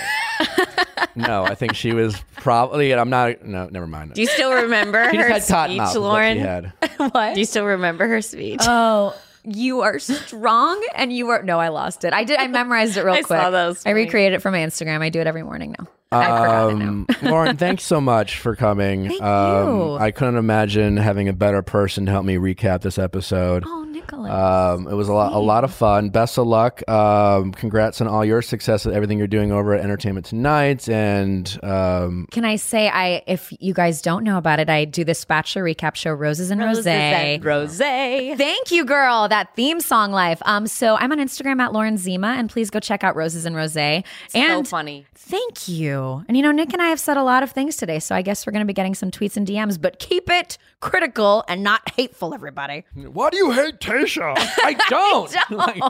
no. I think she was probably. I'm not. No, never mind. Do you still remember She her just speech, mouth. is what Lauren? what? Do you still remember her speech? oh, you are strong, and you are. No, I lost it. I did. I memorized it real I quick. saw that was I funny. recreated it from my Instagram. I do it every morning now. I now. Um, Lauren, thanks so much for coming. Thank um, you. I couldn't imagine having a better person to help me recap this episode. Oh, Nicholas. Um, it was a lot, a lot of fun. Best of luck. Um, congrats on all your success with everything you're doing over at Entertainment Tonight. And um, Can I say I if you guys don't know about it, I do this Bachelor recap show, Roses and Rosé. Rose. Thank you, girl. That theme song life. Um, so I'm on Instagram at Lauren Zima, and please go check out Roses and Rosé. so And funny. thank you. And you know, Nick and I have said a lot of things today, so I guess we're going to be getting some tweets and DMs, but keep it critical and not hateful, everybody. why do you hate Tayshia? I don't. Like,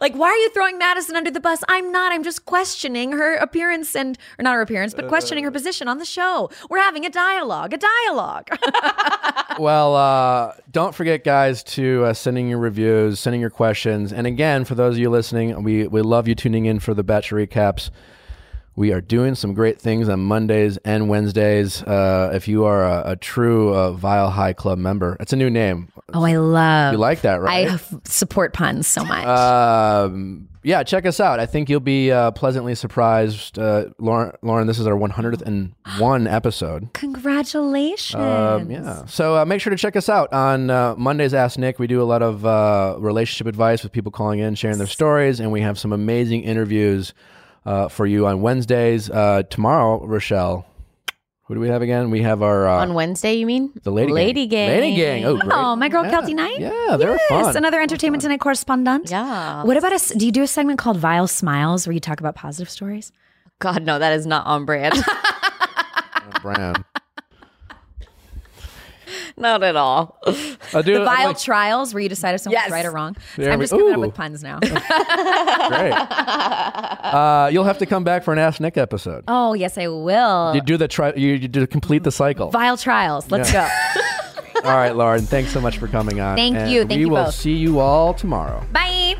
like, why are you throwing Madison under the bus? I'm not. I'm just questioning her appearance and, or not her appearance, but questioning her position on the show. We're having a dialogue, a dialogue. well, uh, don't forget, guys, to uh, sending your reviews, sending your questions, and again, for those of you listening, we we love you tuning in for the Bachelor recaps. We are doing some great things on Mondays and Wednesdays. Uh, if you are a, a true uh, Viall High Club member, it's a new name. oh, I love. You like that, right? f- support puns so much. um, yeah, check us out. I think you'll be uh, pleasantly surprised. Uh, Lauren, Lauren, this is our 101 episode. Congratulations. Um, yeah. So uh, make sure to check us out on uh, Mondays Ask Nick. We do a lot of uh, relationship advice with people calling in, sharing their stories, and we have some amazing interviews uh, for you on Wednesdays. Uh, tomorrow, Rochelle, who do we have again? We have our uh, On Wednesday, you mean? the Lady, Lady Gang. Gang. Lady Gang. Oh, great. Oh, my girl Yeah. Keltie Knight. Yeah, they're yes, fun. another Entertainment Tonight correspondent. Yeah. What about us? Do you do a segment called Viall Smiles where you talk about positive stories? God, no, that is not on brand. Brand. Not at all. I'll do The Viall like, Trials where you decide if someone's Yes. right or wrong. There I'm we- just coming up with puns now. great. Uh, you'll have to come back for an Ask Nick episode. oh, yes, I will. You do the try. You, you do complete the cycle. Viall Trials. Let's go. All right, Lauren. Thanks so much for coming on. Thank and you. Thank we you will both. see you all tomorrow. Bye.